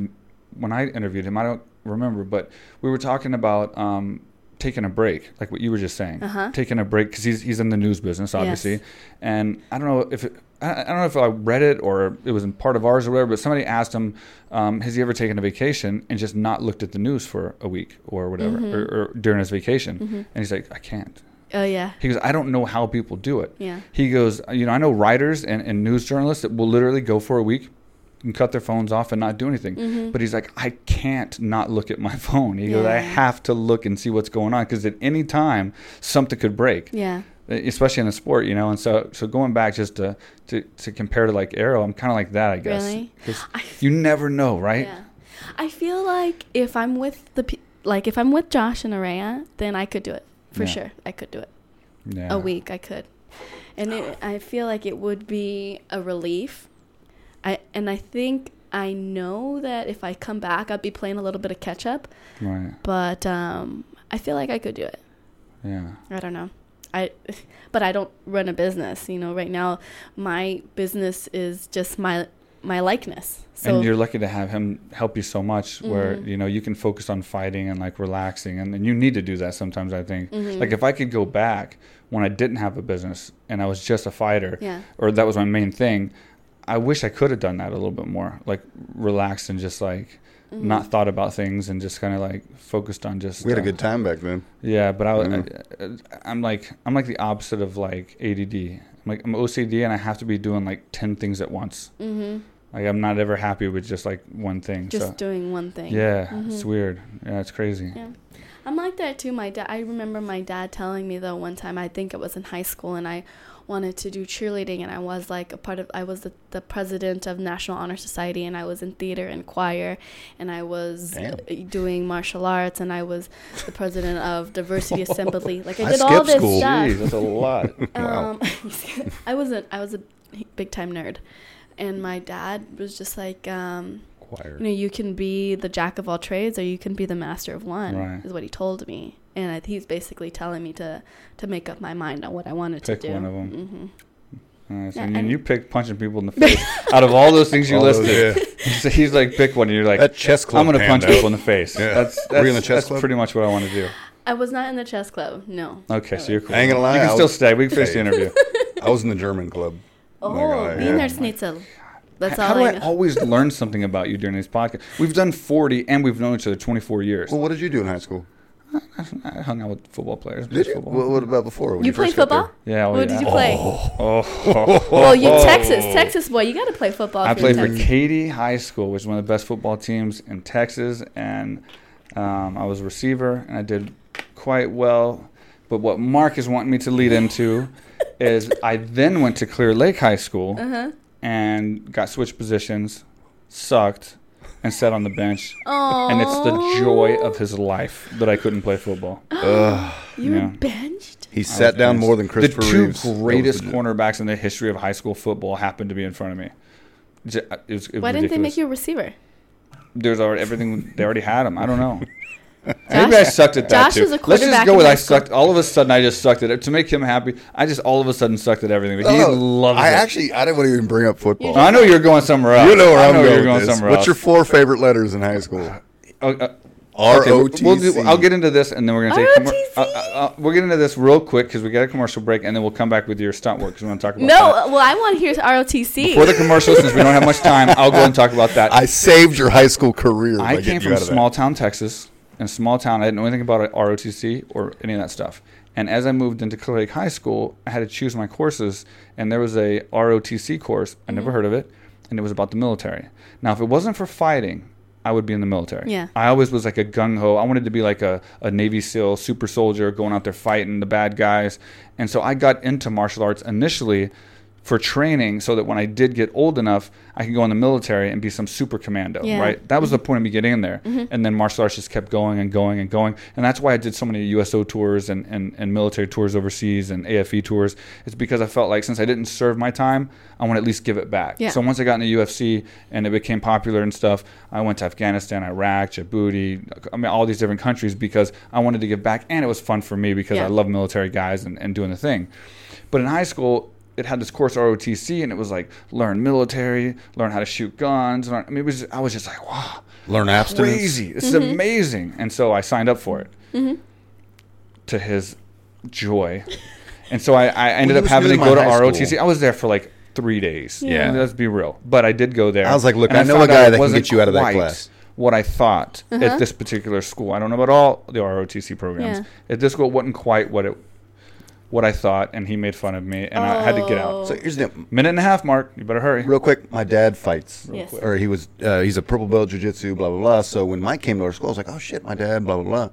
Speaker 2: when I interviewed him. I don't remember, but we were talking about um, taking a break, like what you were just saying,
Speaker 1: Uh-huh.
Speaker 2: taking a break because he's he's in the news business, obviously.
Speaker 1: Yes.
Speaker 2: And I don't know if it, I, I don't know if I read it or it was in part of ours or whatever. But somebody asked him, um, has he ever taken a vacation and just not looked at the news for a week or whatever,
Speaker 1: Mhm.
Speaker 2: or, or during his vacation?
Speaker 1: Mhm.
Speaker 2: And he's like, I can't.
Speaker 1: Oh yeah,
Speaker 2: He goes, I don't know how people do it.
Speaker 1: yeah,
Speaker 2: He goes, you know, I know writers and, and news journalists that will literally go for a week and cut their phones off and not do anything.
Speaker 1: Mhm.
Speaker 2: But he's like, I can't not look at my <laughs> phone. He goes, I have to look and see what's going on because at any time something could break,
Speaker 1: yeah.
Speaker 2: especially in a sport, you know. And so, so going back just to to, to compare to like Ariel, I'm kind of like that, I guess.
Speaker 1: Really? I
Speaker 2: you never know, right?
Speaker 1: Yeah. I feel like if I'm with the like if I'm with Josh and Araya, then I could do it for
Speaker 2: Yeah.
Speaker 1: sure. I could do it
Speaker 2: Yeah.
Speaker 1: a week. I could, and it, I feel like it would be a relief. I and I think I know that if I come back, I'd be playing a little bit of catch up.
Speaker 2: Right.
Speaker 1: But um, I feel like I could do it.
Speaker 2: Yeah.
Speaker 1: I don't know. I, <laughs> but I don't run a business. You know, right now my business is just my my likeness. So
Speaker 2: and you're lucky to have him help you so much where
Speaker 1: Mhm.
Speaker 2: you know you can focus on fighting and like relaxing and, and you need to do that sometimes i think
Speaker 1: Mhm.
Speaker 2: like if i could go back when i didn't have a business and i was just a fighter
Speaker 1: yeah,
Speaker 2: or that was my main thing i wish i could have done that a little bit more like relaxed and just like
Speaker 1: Mhm.
Speaker 2: not thought about things and just kind of like focused on just
Speaker 3: We had a
Speaker 2: uh,
Speaker 3: good time back then.
Speaker 2: yeah but I,
Speaker 3: Yeah.
Speaker 2: I, i'm like i'm like the opposite of like add i'm like i'm ocd and i have to be doing like 10 things at once
Speaker 1: hmm
Speaker 2: like i'm not ever happy with just like one thing
Speaker 1: just
Speaker 2: so
Speaker 1: doing one thing.
Speaker 2: yeah,
Speaker 1: Mhm.
Speaker 2: it's weird. Yeah, it's crazy.
Speaker 1: Yeah. I'm like that too. My dad. I remember my dad telling me though one time. I think it was in high school, and I wanted to do cheerleading, and I was like a part of. I was the, the president of National Honor Society, and I was in theater and choir, and I was
Speaker 3: Damn.
Speaker 1: doing martial arts, and I was the president of Diversity <laughs> Assembly. Like I
Speaker 3: I
Speaker 1: did all this
Speaker 3: school.
Speaker 1: stuff.
Speaker 2: Jeez, that's a lot. <laughs>
Speaker 3: Wow.
Speaker 1: Um, <laughs> I was a I was a big time nerd, and my dad was just like, um,
Speaker 3: Choir.
Speaker 1: you know, you can be the jack of all trades, or you can be the master of one.
Speaker 2: Right.
Speaker 1: Is what he told me. And I, he's basically telling me to to make up my mind on what I wanted
Speaker 2: Pick
Speaker 1: to do.
Speaker 2: one of 'em.
Speaker 1: hmm
Speaker 2: Nice.
Speaker 1: Yeah,
Speaker 2: and,
Speaker 1: and-
Speaker 2: you picked punching people in the face. <laughs> Out of all those things you
Speaker 3: All those,
Speaker 2: listed, he's, <laughs> he's like, pick one. And you're like,
Speaker 3: That chess club.
Speaker 2: I'm going to punch
Speaker 3: out.
Speaker 2: people in the face.
Speaker 3: Yeah.
Speaker 2: That's,
Speaker 3: Were
Speaker 2: that's,
Speaker 3: in the chess
Speaker 2: that's
Speaker 3: club?
Speaker 2: pretty much what I want to do.
Speaker 1: I was not in the chess club. No.
Speaker 2: Okay, so you're cool.
Speaker 3: I ain't gonna lie,
Speaker 2: You can
Speaker 3: I
Speaker 2: still
Speaker 3: was-
Speaker 2: stay. We can finish the interview. <laughs>
Speaker 3: I was in the German club.
Speaker 1: Oh,
Speaker 3: Not gonna lie,
Speaker 1: Wiener
Speaker 3: yeah.
Speaker 1: Schnitzel. That's
Speaker 2: How
Speaker 1: all
Speaker 2: do
Speaker 1: I
Speaker 2: I always learn something about you during these podcasts? We've done 40 and we've known each other 24 years.
Speaker 3: Well, what did you do in high school?
Speaker 2: I hung out with football players.
Speaker 3: Did you?
Speaker 2: Football.
Speaker 3: What, what about before? when
Speaker 1: you
Speaker 3: first
Speaker 1: played
Speaker 3: got there?
Speaker 1: football?
Speaker 2: Yeah. well,
Speaker 1: What
Speaker 2: yeah.
Speaker 1: did you play?
Speaker 2: Oh. <laughs>
Speaker 1: Well, you Texas, Texas boy. You got to play football.
Speaker 2: I played for
Speaker 1: Texas.
Speaker 2: Katy High School, which is one of the best football teams in Texas, and um, I was a receiver, and I did quite well. But what Mark is wanting me to lead into <laughs> is I then went to Clear Lake High School
Speaker 1: Uh-huh.
Speaker 2: and got switched positions, sucked, and sat on the bench.
Speaker 1: Oh.
Speaker 2: And it's the joy of his life that I couldn't play football. <gasps>
Speaker 3: Ugh.
Speaker 1: You were benched.
Speaker 3: he
Speaker 2: I
Speaker 3: sat down
Speaker 2: benched.
Speaker 3: more than Christopher
Speaker 2: The two
Speaker 3: Reeves.
Speaker 2: Greatest cornerbacks in the history of high school football happened to be in front of me. Uh, it was, it was
Speaker 1: Why didn't they make you a receiver?
Speaker 2: There's already everything. They already had him. I don't know. <laughs>
Speaker 1: Josh,
Speaker 2: Maybe I sucked at that
Speaker 1: Josh
Speaker 2: too.
Speaker 1: was a
Speaker 2: Let's
Speaker 1: quarterback
Speaker 2: just go
Speaker 1: in
Speaker 2: with
Speaker 1: high
Speaker 2: I
Speaker 1: school.
Speaker 2: sucked. All of a sudden, I just sucked at it to make him happy. I just all of a sudden sucked at everything. But he
Speaker 3: Oh,
Speaker 2: loves
Speaker 3: I
Speaker 2: it.
Speaker 3: actually, I didn't want to even bring up football.
Speaker 2: I know you're going somewhere else.
Speaker 3: You know where
Speaker 2: I
Speaker 3: I'm
Speaker 2: know
Speaker 3: going.
Speaker 2: you're going
Speaker 3: this.
Speaker 2: somewhere
Speaker 3: What's your
Speaker 2: else.
Speaker 3: four favorite letters in high school?
Speaker 2: Oh, uh,
Speaker 3: R
Speaker 2: okay,
Speaker 3: O
Speaker 2: we'll do-
Speaker 3: C.
Speaker 2: I'll get into this, and then we're gonna take. commer-
Speaker 1: ROTC?
Speaker 2: uh, uh, uh, we'll get into this real quick because we got a commercial break, and then we'll come back with your stunt work because we want to talk about
Speaker 1: No,
Speaker 2: that.
Speaker 1: well, I want to hear ROTC.
Speaker 2: For the commercial, since we don't have much time, I'll go and talk about that. <laughs>
Speaker 3: I saved your high school career. by
Speaker 2: I
Speaker 3: getting
Speaker 2: came
Speaker 3: you
Speaker 2: from
Speaker 3: out of that.
Speaker 2: small town Texas. In a small town, I didn't know anything about ROTC or any of that stuff. And as I moved into Clear Lake High School, I had to choose my courses, and there was a ROTC course. I
Speaker 1: Mm-hmm.
Speaker 2: never heard of it, and it was about the military. Now, if it wasn't for fighting, I would be in the military.
Speaker 1: Yeah.
Speaker 2: I always was like a gung ho. I wanted to be like a, a Navy SEAL, super soldier, going out there fighting the bad guys. And so I got into martial arts initially for training so that when I did get old enough, I could go in the military and be some super commando,
Speaker 1: Yeah.
Speaker 2: right? That was the point of me getting in there.
Speaker 1: Mm-hmm.
Speaker 2: And then martial arts just kept going and going and going. And that's why I did so many USO tours and, and, and military tours overseas and AFE tours. It's because I felt like since I didn't serve my time, I want to at least give it back.
Speaker 1: Yeah.
Speaker 2: So once I got into UFC and it became popular and stuff, I went to Afghanistan, Iraq, Djibouti, I mean, all these different countries because I wanted to give back. And it was fun for me because
Speaker 1: Yeah.
Speaker 2: I love military guys and, and doing the thing. But in high school, it had this course ROTC, and it was like learn military, learn how to shoot guns. Learn, I mean, it was. I was just like, wow,
Speaker 3: Learn abstinence.
Speaker 2: crazy! This
Speaker 1: Mm-hmm.
Speaker 2: is amazing. And so I signed up for it. To his joy, and so I, I ended
Speaker 3: he
Speaker 2: up having to
Speaker 3: to
Speaker 2: go to ROTC.
Speaker 3: school.
Speaker 2: I was there for like three days.
Speaker 3: Yeah.
Speaker 2: let's be real. But I did go there.
Speaker 3: I was like, look,
Speaker 2: and
Speaker 3: I know a guy that can
Speaker 2: wasn't
Speaker 3: get you out of that class.
Speaker 2: What I thought
Speaker 1: Uh-huh.
Speaker 2: at this particular school. I don't know about all the ROTC programs.
Speaker 1: Yeah.
Speaker 2: At this school, it wasn't quite what it what I thought, and he made fun of me, and I had to get out.
Speaker 3: So here's the
Speaker 2: Minute and a half, Mark. You better hurry.
Speaker 3: real quick. My dad fights,
Speaker 1: Yes.
Speaker 3: or he was uh, he's a purple belt jiu-jitsu, blah blah blah. So when Mike came to our school, I was like, oh shit, my dad, blah blah blah.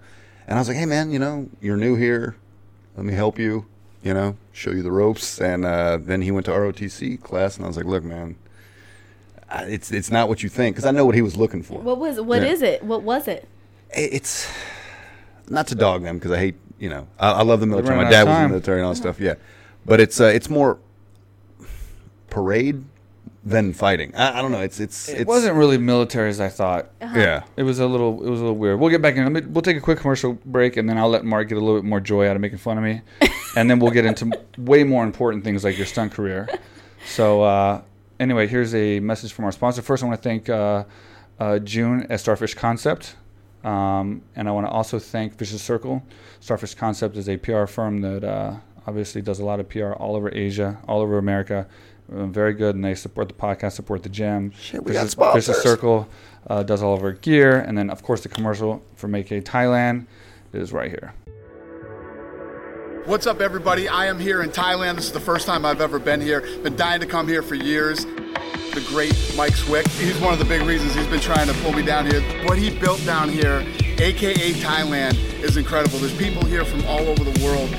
Speaker 3: And I was like, hey man, you know, you're new here. Let me help you. You know, show you the ropes. And uh, then he went to ROTC class, and I was like, look, man, uh, it's it's not what you think because I know what he was looking for.
Speaker 1: What was? What
Speaker 3: Yeah.
Speaker 1: is it? What was it?
Speaker 3: It- it's not to dog them because I hate you know I, I love the military. My dad was in the military and all that stuff. Yeah, but it's uh, it's more parade than fighting. I, I don't know. It's it's
Speaker 2: It
Speaker 3: it's,
Speaker 2: wasn't really military as I thought.
Speaker 3: Yeah.
Speaker 2: It was a little. It was a little weird. We'll get back in. Let me, we'll take a quick commercial break, and then I'll let Mark get a little bit more joy out of making fun of me, <laughs> and then we'll get into way more important things like your stunt career. So uh, anyway, here's a message from our sponsor. First, I want to thank uh, uh, June at Starfish Concept, um, and I want to also thank Vicious Circle. Starfish Concept is a PR firm that uh, obviously does a lot of PR all over Asia, all over America. Uh, very good, and they support the podcast, support the gym.
Speaker 3: Shit, we got
Speaker 2: Vicious,
Speaker 3: sponsors.
Speaker 2: Vicious Circle uh, does all of our gear, and then of course the commercial for AKA Thailand is right here.
Speaker 4: What's up, everybody? I am here in Thailand. This is the first time I've ever been here. Been dying to come here for years. The great Mike Swick. He's one of the big reasons he's been trying to pull me down here. What he built down here, aka Thailand, is incredible. There's people here from all over the world.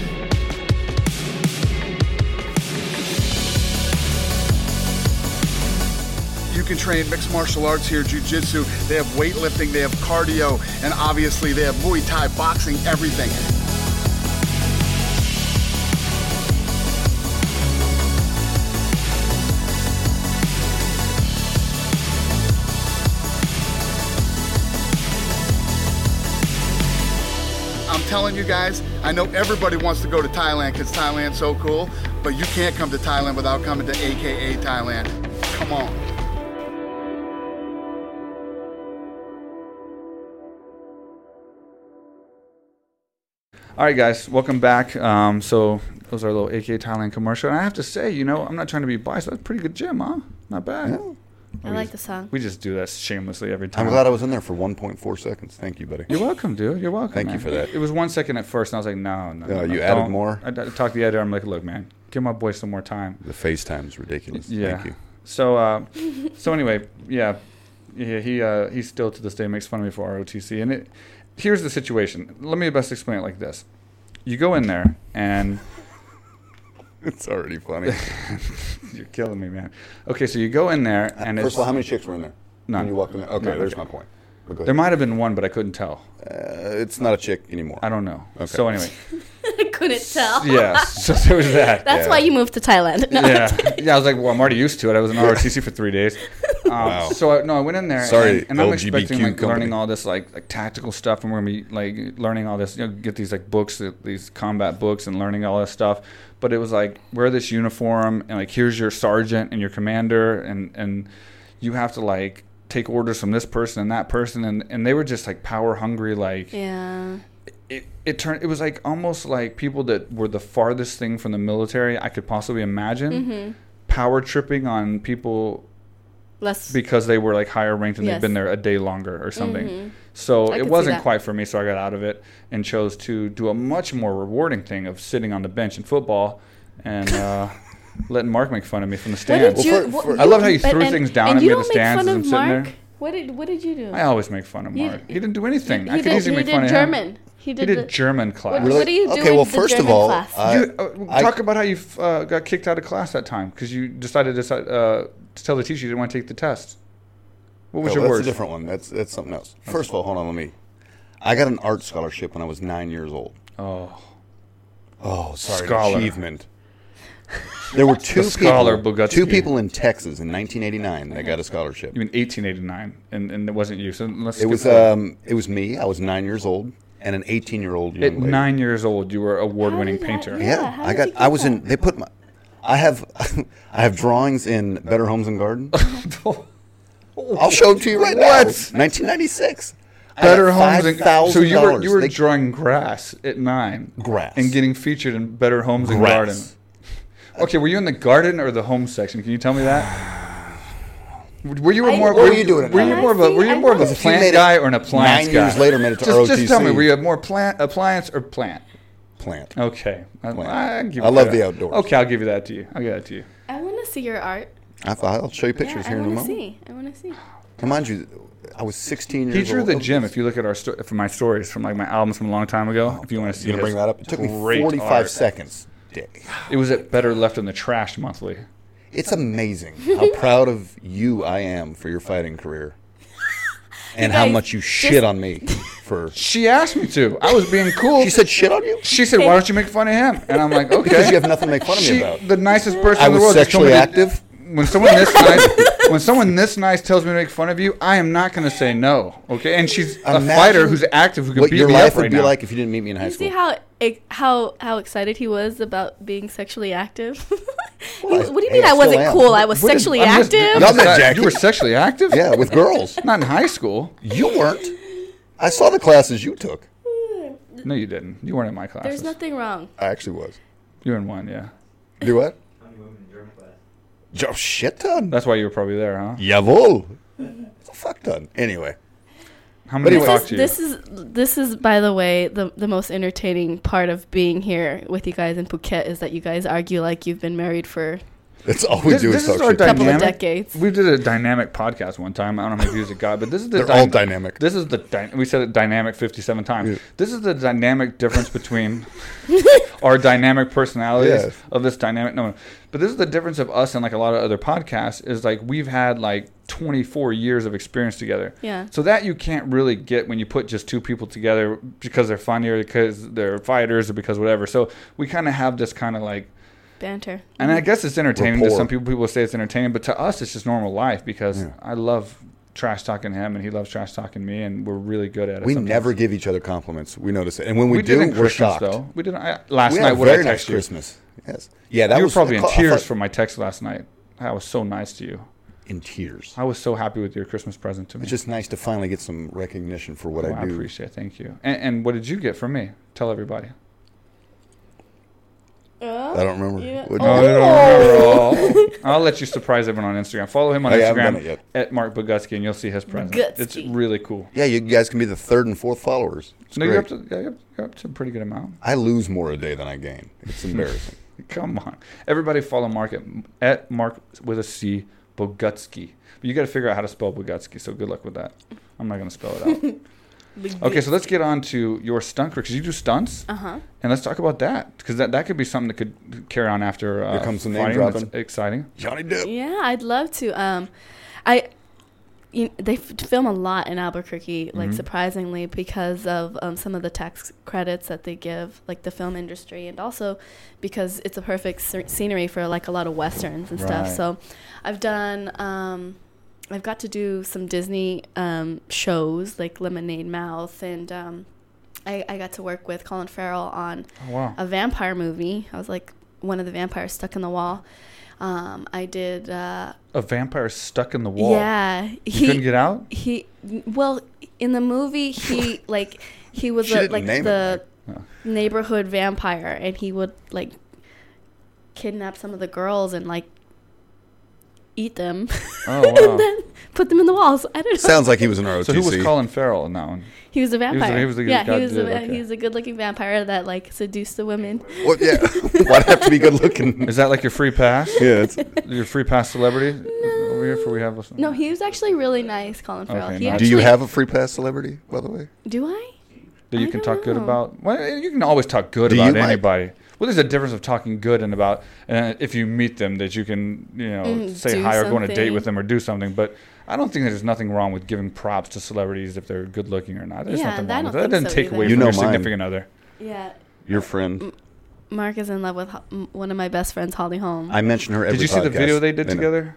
Speaker 4: You can train mixed martial arts here, jujitsu. They have weightlifting, they have cardio, and obviously they have Muay Thai, boxing, everything. Telling you guys, I know everybody wants to go to Thailand because Thailand's so cool, but you can't come to Thailand without coming to AKA Thailand. Come on.
Speaker 2: All right, guys, welcome back. Um, so those are a little AK Thailand commercial, and I have to say, you know, I'm not trying to be biased. That's a pretty good gym, huh? Not bad.
Speaker 1: I like the song.
Speaker 2: We just do that shamelessly every time.
Speaker 3: I'm glad I was in there for 1.4 seconds. Thank you, buddy.
Speaker 2: You're welcome, dude. You're welcome.
Speaker 3: Thank you for that.
Speaker 2: It was one second at first, and I was like, no, no.
Speaker 3: Yeah,
Speaker 2: no,
Speaker 3: you
Speaker 2: no,
Speaker 3: added
Speaker 2: don't.
Speaker 3: more?
Speaker 2: I, I talked to the editor. I'm like, look, man, give my boy some more time.
Speaker 3: The FaceTime is ridiculous.
Speaker 2: Yeah.
Speaker 3: Thank you.
Speaker 2: So, uh, <laughs> so anyway, yeah, yeah, he uh, he still to this day makes fun of me for ROTC, and it. Here's the situation. Let me best explain it like this: you go in there, and <laughs>
Speaker 3: It's already funny. <laughs>
Speaker 2: you're killing me, man. Okay, so you go in there, and
Speaker 3: First of all, how many chicks were in there?
Speaker 2: None.
Speaker 3: When you walked in there? Okay,
Speaker 2: None,
Speaker 3: there's
Speaker 2: okay.
Speaker 3: my point.
Speaker 2: There might have been one, but I couldn't tell.
Speaker 3: Uh, it's not a chick anymore.
Speaker 2: I don't know.
Speaker 3: Okay.
Speaker 2: So anyway, <laughs>
Speaker 1: I <laughs> couldn't tell.
Speaker 2: yeah. <laughs> So there was that.
Speaker 1: That's
Speaker 3: Yeah.
Speaker 1: why you moved to Thailand. <laughs> No.
Speaker 2: yeah, yeah. I was like, well, I'm already used to it. I was in ROTC for three days. Um,
Speaker 3: Wow.
Speaker 2: So I, no, I went in there.
Speaker 3: Sorry,
Speaker 2: and, and I'm
Speaker 3: LGBTQ
Speaker 2: expecting like
Speaker 3: company.
Speaker 2: learning all this like like tactical stuff, and we're gonna be like learning all this. You know, get these like books, uh, these combat books, and learning all this stuff. But it was like wear this uniform, and like here's your sergeant and your commander, and and you have to like take orders from this person and that person, and and they were just like power hungry, like
Speaker 1: Yeah.
Speaker 2: It, it turned it was like almost like people that were the farthest thing from the military I could possibly imagine
Speaker 1: Mm-hmm.
Speaker 2: power tripping on people
Speaker 1: Less.
Speaker 2: because they were like higher ranked and
Speaker 1: Yes.
Speaker 2: they've been there a day longer or something.
Speaker 1: Mhm.
Speaker 2: So
Speaker 1: I
Speaker 2: it wasn't quite for me, so I got out of it and chose to do a much more rewarding thing of sitting on the bench in football and uh, <laughs> letting Mark make fun of me from the stands.
Speaker 1: did you?
Speaker 3: Well, for-
Speaker 1: what-
Speaker 3: for-
Speaker 2: I love how you threw
Speaker 1: and-
Speaker 2: things down at
Speaker 1: you
Speaker 2: me at the stands as I'm sitting
Speaker 1: Mark.
Speaker 2: there.
Speaker 1: What did What did you do?
Speaker 2: I always make fun of
Speaker 1: You-
Speaker 2: Mark. He didn't do anything.
Speaker 1: He
Speaker 2: I could
Speaker 1: did,
Speaker 2: easily
Speaker 1: he
Speaker 2: make fun of him.
Speaker 1: German. He
Speaker 2: He
Speaker 1: did.
Speaker 2: did
Speaker 1: the-
Speaker 2: German class.
Speaker 1: What, what do you do
Speaker 3: Okay,
Speaker 1: in
Speaker 3: well,
Speaker 1: the
Speaker 3: first of all,
Speaker 1: class?
Speaker 2: You, uh,
Speaker 3: I-
Speaker 2: talk about how you uh, got kicked out of class that time because you decided to, uh, to tell the teacher you didn't want to take the test. What was
Speaker 3: Oh,
Speaker 2: your
Speaker 3: that's
Speaker 2: words?
Speaker 3: a different one. That's that's something else. First of all, hold on, let me. I got an art scholarship when I was nine years old.
Speaker 2: Oh,
Speaker 3: Oh, sorry,
Speaker 2: Scholar.
Speaker 3: achievement. There were <laughs> two
Speaker 2: scholar
Speaker 3: people,
Speaker 2: Bogutsky.
Speaker 3: two people in Texas in 1989 that got a scholarship.
Speaker 2: you mean 1889, and, and it wasn't you. So let's
Speaker 3: It was um, it was me. I was nine years old, and an 18 year old young
Speaker 2: At
Speaker 3: lady.
Speaker 2: nine years old, you were award-winning
Speaker 1: How did that-
Speaker 2: painter.
Speaker 1: Yeah,
Speaker 3: Yeah,
Speaker 1: how
Speaker 3: I
Speaker 1: did
Speaker 3: got.
Speaker 1: you
Speaker 3: I
Speaker 1: get
Speaker 3: was in. They put my. I have. <laughs> I have drawings in Better Homes and Garden. <laughs> <laughs> I'll show them to you right now. 1996. I
Speaker 2: Better homes. And, so you were
Speaker 3: $5,000.
Speaker 2: you were
Speaker 3: They-
Speaker 2: drawing grass at nine.
Speaker 3: Grass.
Speaker 2: and getting featured in Better Homes and
Speaker 3: Grass.
Speaker 2: Okay, were you in the garden or the home section? Can you tell me that? <sighs> <sighs> <sighs> Were you a
Speaker 1: I-
Speaker 2: more?
Speaker 1: What
Speaker 2: were
Speaker 3: were you doing at
Speaker 2: Were you more of a? Were you more of a
Speaker 1: know.
Speaker 3: If you made
Speaker 2: plant guy or an appliance
Speaker 3: nine
Speaker 2: guy?
Speaker 3: years later, made it to
Speaker 2: just, Just tell me, were you a more plant appliance or plant?
Speaker 3: plant.
Speaker 2: Okay, I,
Speaker 3: Plant.
Speaker 2: I, give
Speaker 3: I love the outdoors.
Speaker 2: Okay, I'll give you that to you. I'll give that to you.
Speaker 1: I want to see your art.
Speaker 3: I, I'll show you pictures
Speaker 1: yeah,
Speaker 3: here in a moment.
Speaker 1: I want to see. I want to see.
Speaker 3: And mind you, I was 16 years
Speaker 2: He drew
Speaker 3: old.
Speaker 2: the gym. If you look at our sto- from my stories from like my albums from a long time ago, if you want to see
Speaker 3: You bring that up? It took me 45
Speaker 2: art.
Speaker 3: seconds. Dick.
Speaker 2: It was at Better Left in the Trash monthly.
Speaker 3: It's amazing <laughs> how proud of you I am for your fighting career. <laughs> And how
Speaker 1: guys,
Speaker 3: much you
Speaker 1: just-
Speaker 3: shit on me for. <laughs>
Speaker 2: She asked me to. I was being cool.
Speaker 3: She said shit on you?
Speaker 2: She said, "Why don't you make fun of him?" And I'm like, "Okay."
Speaker 3: Because you have nothing to make fun of me
Speaker 2: She-
Speaker 3: about.
Speaker 2: The nicest person
Speaker 3: I
Speaker 2: in the
Speaker 3: was
Speaker 2: world. just told me
Speaker 3: sexually
Speaker 2: to-
Speaker 3: active?
Speaker 2: When someone this nice, when someone this nice tells me to make fun of you, I am not going to say no. Okay, and she's a fighter who's active who could
Speaker 3: What
Speaker 2: beat
Speaker 3: your
Speaker 2: me
Speaker 3: life
Speaker 2: up
Speaker 3: would
Speaker 2: right
Speaker 3: be
Speaker 2: now.
Speaker 3: like if you didn't meet me in high
Speaker 1: You see
Speaker 3: school.
Speaker 1: how ex- how how excited he was about being sexually active? You- what do you mean
Speaker 3: I
Speaker 1: I wasn't
Speaker 3: am.
Speaker 1: cool? I was
Speaker 2: What is-
Speaker 1: sexually
Speaker 2: I'm just-
Speaker 1: active.
Speaker 3: Not that
Speaker 2: you were sexually active.
Speaker 3: Yeah, with girls. <laughs>
Speaker 2: Not in high school.
Speaker 3: You weren't. <laughs> I saw the classes you took.
Speaker 2: No, you didn't. You weren't in my class.
Speaker 1: There's nothing wrong.
Speaker 3: I actually was.
Speaker 2: You were in one, yeah.
Speaker 3: Do what? Jo- oh, shit ton.
Speaker 2: That's why you were probably there, huh?
Speaker 3: Jawohl. It's a fuck ton. Anyway.
Speaker 2: How many
Speaker 3: anyway-
Speaker 1: This,
Speaker 2: to you?
Speaker 1: this is this is by the way the the most entertaining part of being here with you guys in Phuket is that you guys argue like you've been married for
Speaker 3: That's all we
Speaker 2: This-
Speaker 3: do
Speaker 2: this
Speaker 3: is
Speaker 2: is
Speaker 3: talk
Speaker 2: our
Speaker 3: shit.
Speaker 1: Couple of
Speaker 2: dynamic.
Speaker 1: decades.
Speaker 2: We did a dynamic podcast one time. I don't know how many views it got, but this is the
Speaker 3: They're all dynamic.
Speaker 2: This is the dy- we said it dynamic fifty-seven times.
Speaker 3: Yeah.
Speaker 2: This is the dynamic difference between <laughs> our dynamic personalities
Speaker 3: Yes.
Speaker 2: of this dynamic. No, no, but this is the difference of us and like a lot of other podcasts is like we've had like twenty-four years of experience together.
Speaker 1: Yeah.
Speaker 2: So that you can't really get when you put just two people together because they're funny or because they're fighters or because whatever. So we kind of have this kind of like
Speaker 1: banter.
Speaker 2: and I guess it's entertaining to some people. People say it's entertaining, but to us, it's just normal life because
Speaker 3: Yeah.
Speaker 2: I love trash talking him, and he loves trash talking me, and we're really good at it.
Speaker 3: We
Speaker 2: sometimes.
Speaker 3: never give each other compliments. We notice it, and when we,
Speaker 2: We,
Speaker 3: do,
Speaker 2: did
Speaker 3: we're
Speaker 2: Christmas
Speaker 3: shocked.
Speaker 2: though. We did I, last
Speaker 3: We
Speaker 2: night.
Speaker 3: had a
Speaker 2: What I
Speaker 3: very nice
Speaker 2: text you?
Speaker 3: Christmas. Yes. Yeah, that
Speaker 2: you were
Speaker 3: was
Speaker 2: probably in tears
Speaker 3: thought-
Speaker 2: for my text last night. I was so nice to you.
Speaker 3: In tears.
Speaker 2: I was so happy with your Christmas present to me.
Speaker 3: It's just nice to finally get some recognition for what
Speaker 2: Oh,
Speaker 3: I
Speaker 2: I
Speaker 3: do.
Speaker 2: appreciate it. Thank you. And, and what did you get from me? Tell everybody.
Speaker 1: Uh,
Speaker 3: I don't remember.
Speaker 1: Yeah.
Speaker 3: What'd
Speaker 2: No,
Speaker 3: you-
Speaker 2: you don't remember. Oh. <laughs> I'll let you surprise everyone on Instagram. Follow him on
Speaker 3: Oh, I
Speaker 2: Instagram at Mark Bogutsky, and you'll see his present. It's really cool.
Speaker 3: Yeah, you guys can be the third and fourth followers. It's
Speaker 2: No, you're up, to, yeah, you're, you're up to a pretty good amount.
Speaker 3: I lose more a day than I gain. It's <laughs> embarrassing.
Speaker 2: Come on, everybody follow Mark at, at Mark with a C Bogutsky. But you got to figure out how to spell Bogutsky. So good luck with that. I'm not going to spell it out. <laughs> Okay, so let's get on to your stunt career because you do stunts,
Speaker 1: Uh huh.
Speaker 2: and let's talk about that because that, that could be something that could carry on after. Uh,
Speaker 3: Here comes the name
Speaker 2: fighting. That's
Speaker 3: dropping.
Speaker 2: exciting.
Speaker 3: Johnny Depp.
Speaker 1: Yeah, I'd love to. Um, I. You, they f- film a lot in Albuquerque, like
Speaker 2: Mhm.
Speaker 1: surprisingly, because of um, some of the tax credits that they give, like the film industry, and also because it's a perfect sce- scenery for like a lot of westerns and stuff. So, I've done. Um, I've got to do some Disney um, shows like Lemonade Mouth, and um, I, I got to work with Colin Farrell on
Speaker 2: Oh wow.
Speaker 1: a vampire movie. I was like one of the vampires stuck in the wall. Um, I did. Uh,
Speaker 2: A vampire stuck in the wall.
Speaker 1: yeah,
Speaker 2: You couldn't get out.
Speaker 1: he well in the movie he <laughs> like he was a, like
Speaker 3: name it,
Speaker 1: the neighborhood vampire, and he would like kidnap some of the girls and like eat them,
Speaker 2: Oh <laughs> wow.
Speaker 1: and then put them in the walls. I don't know.
Speaker 3: Sounds like he was an ROTC. <laughs>
Speaker 2: so who was Colin Farrell in that one?
Speaker 1: he was a vampire.
Speaker 2: he was the
Speaker 1: yeah,
Speaker 2: guy
Speaker 1: he was a,
Speaker 2: okay.
Speaker 1: he was a good-looking vampire that like seduced the women.
Speaker 3: What? Yeah. <laughs> Why'd have to be good looking?
Speaker 2: Is that like your free pass?
Speaker 3: yeah. It's,
Speaker 2: Your free pass celebrity over here for we have. A,
Speaker 1: No, he was actually really nice, Colin Farrell.
Speaker 2: Okay,
Speaker 1: he
Speaker 2: nice.
Speaker 3: do you have a free pass celebrity, by the way?
Speaker 1: Do I?
Speaker 2: that you
Speaker 1: I
Speaker 2: can
Speaker 1: don't
Speaker 2: talk good about? Well, you can always talk good
Speaker 3: Do
Speaker 2: about
Speaker 3: Mike?
Speaker 2: anybody. Well, there's a difference of talking good and about, and if you meet them, that you can, you know,
Speaker 1: Mm,
Speaker 2: say
Speaker 1: do
Speaker 2: hi or go on a date with them or do something. But I don't think there's nothing wrong with giving props to celebrities if they're good looking or not. There's
Speaker 1: Yeah,
Speaker 2: nothing wrong with that. That doesn't
Speaker 1: so
Speaker 2: take
Speaker 1: either.
Speaker 2: away
Speaker 3: You
Speaker 2: from your
Speaker 3: mine.
Speaker 2: significant other.
Speaker 1: Yeah.
Speaker 3: Your friend.
Speaker 1: Mark is in love with Ho- one of my best friends, Holly Holm.
Speaker 3: I mention her every
Speaker 2: Did you see the video they did
Speaker 3: know.
Speaker 2: together?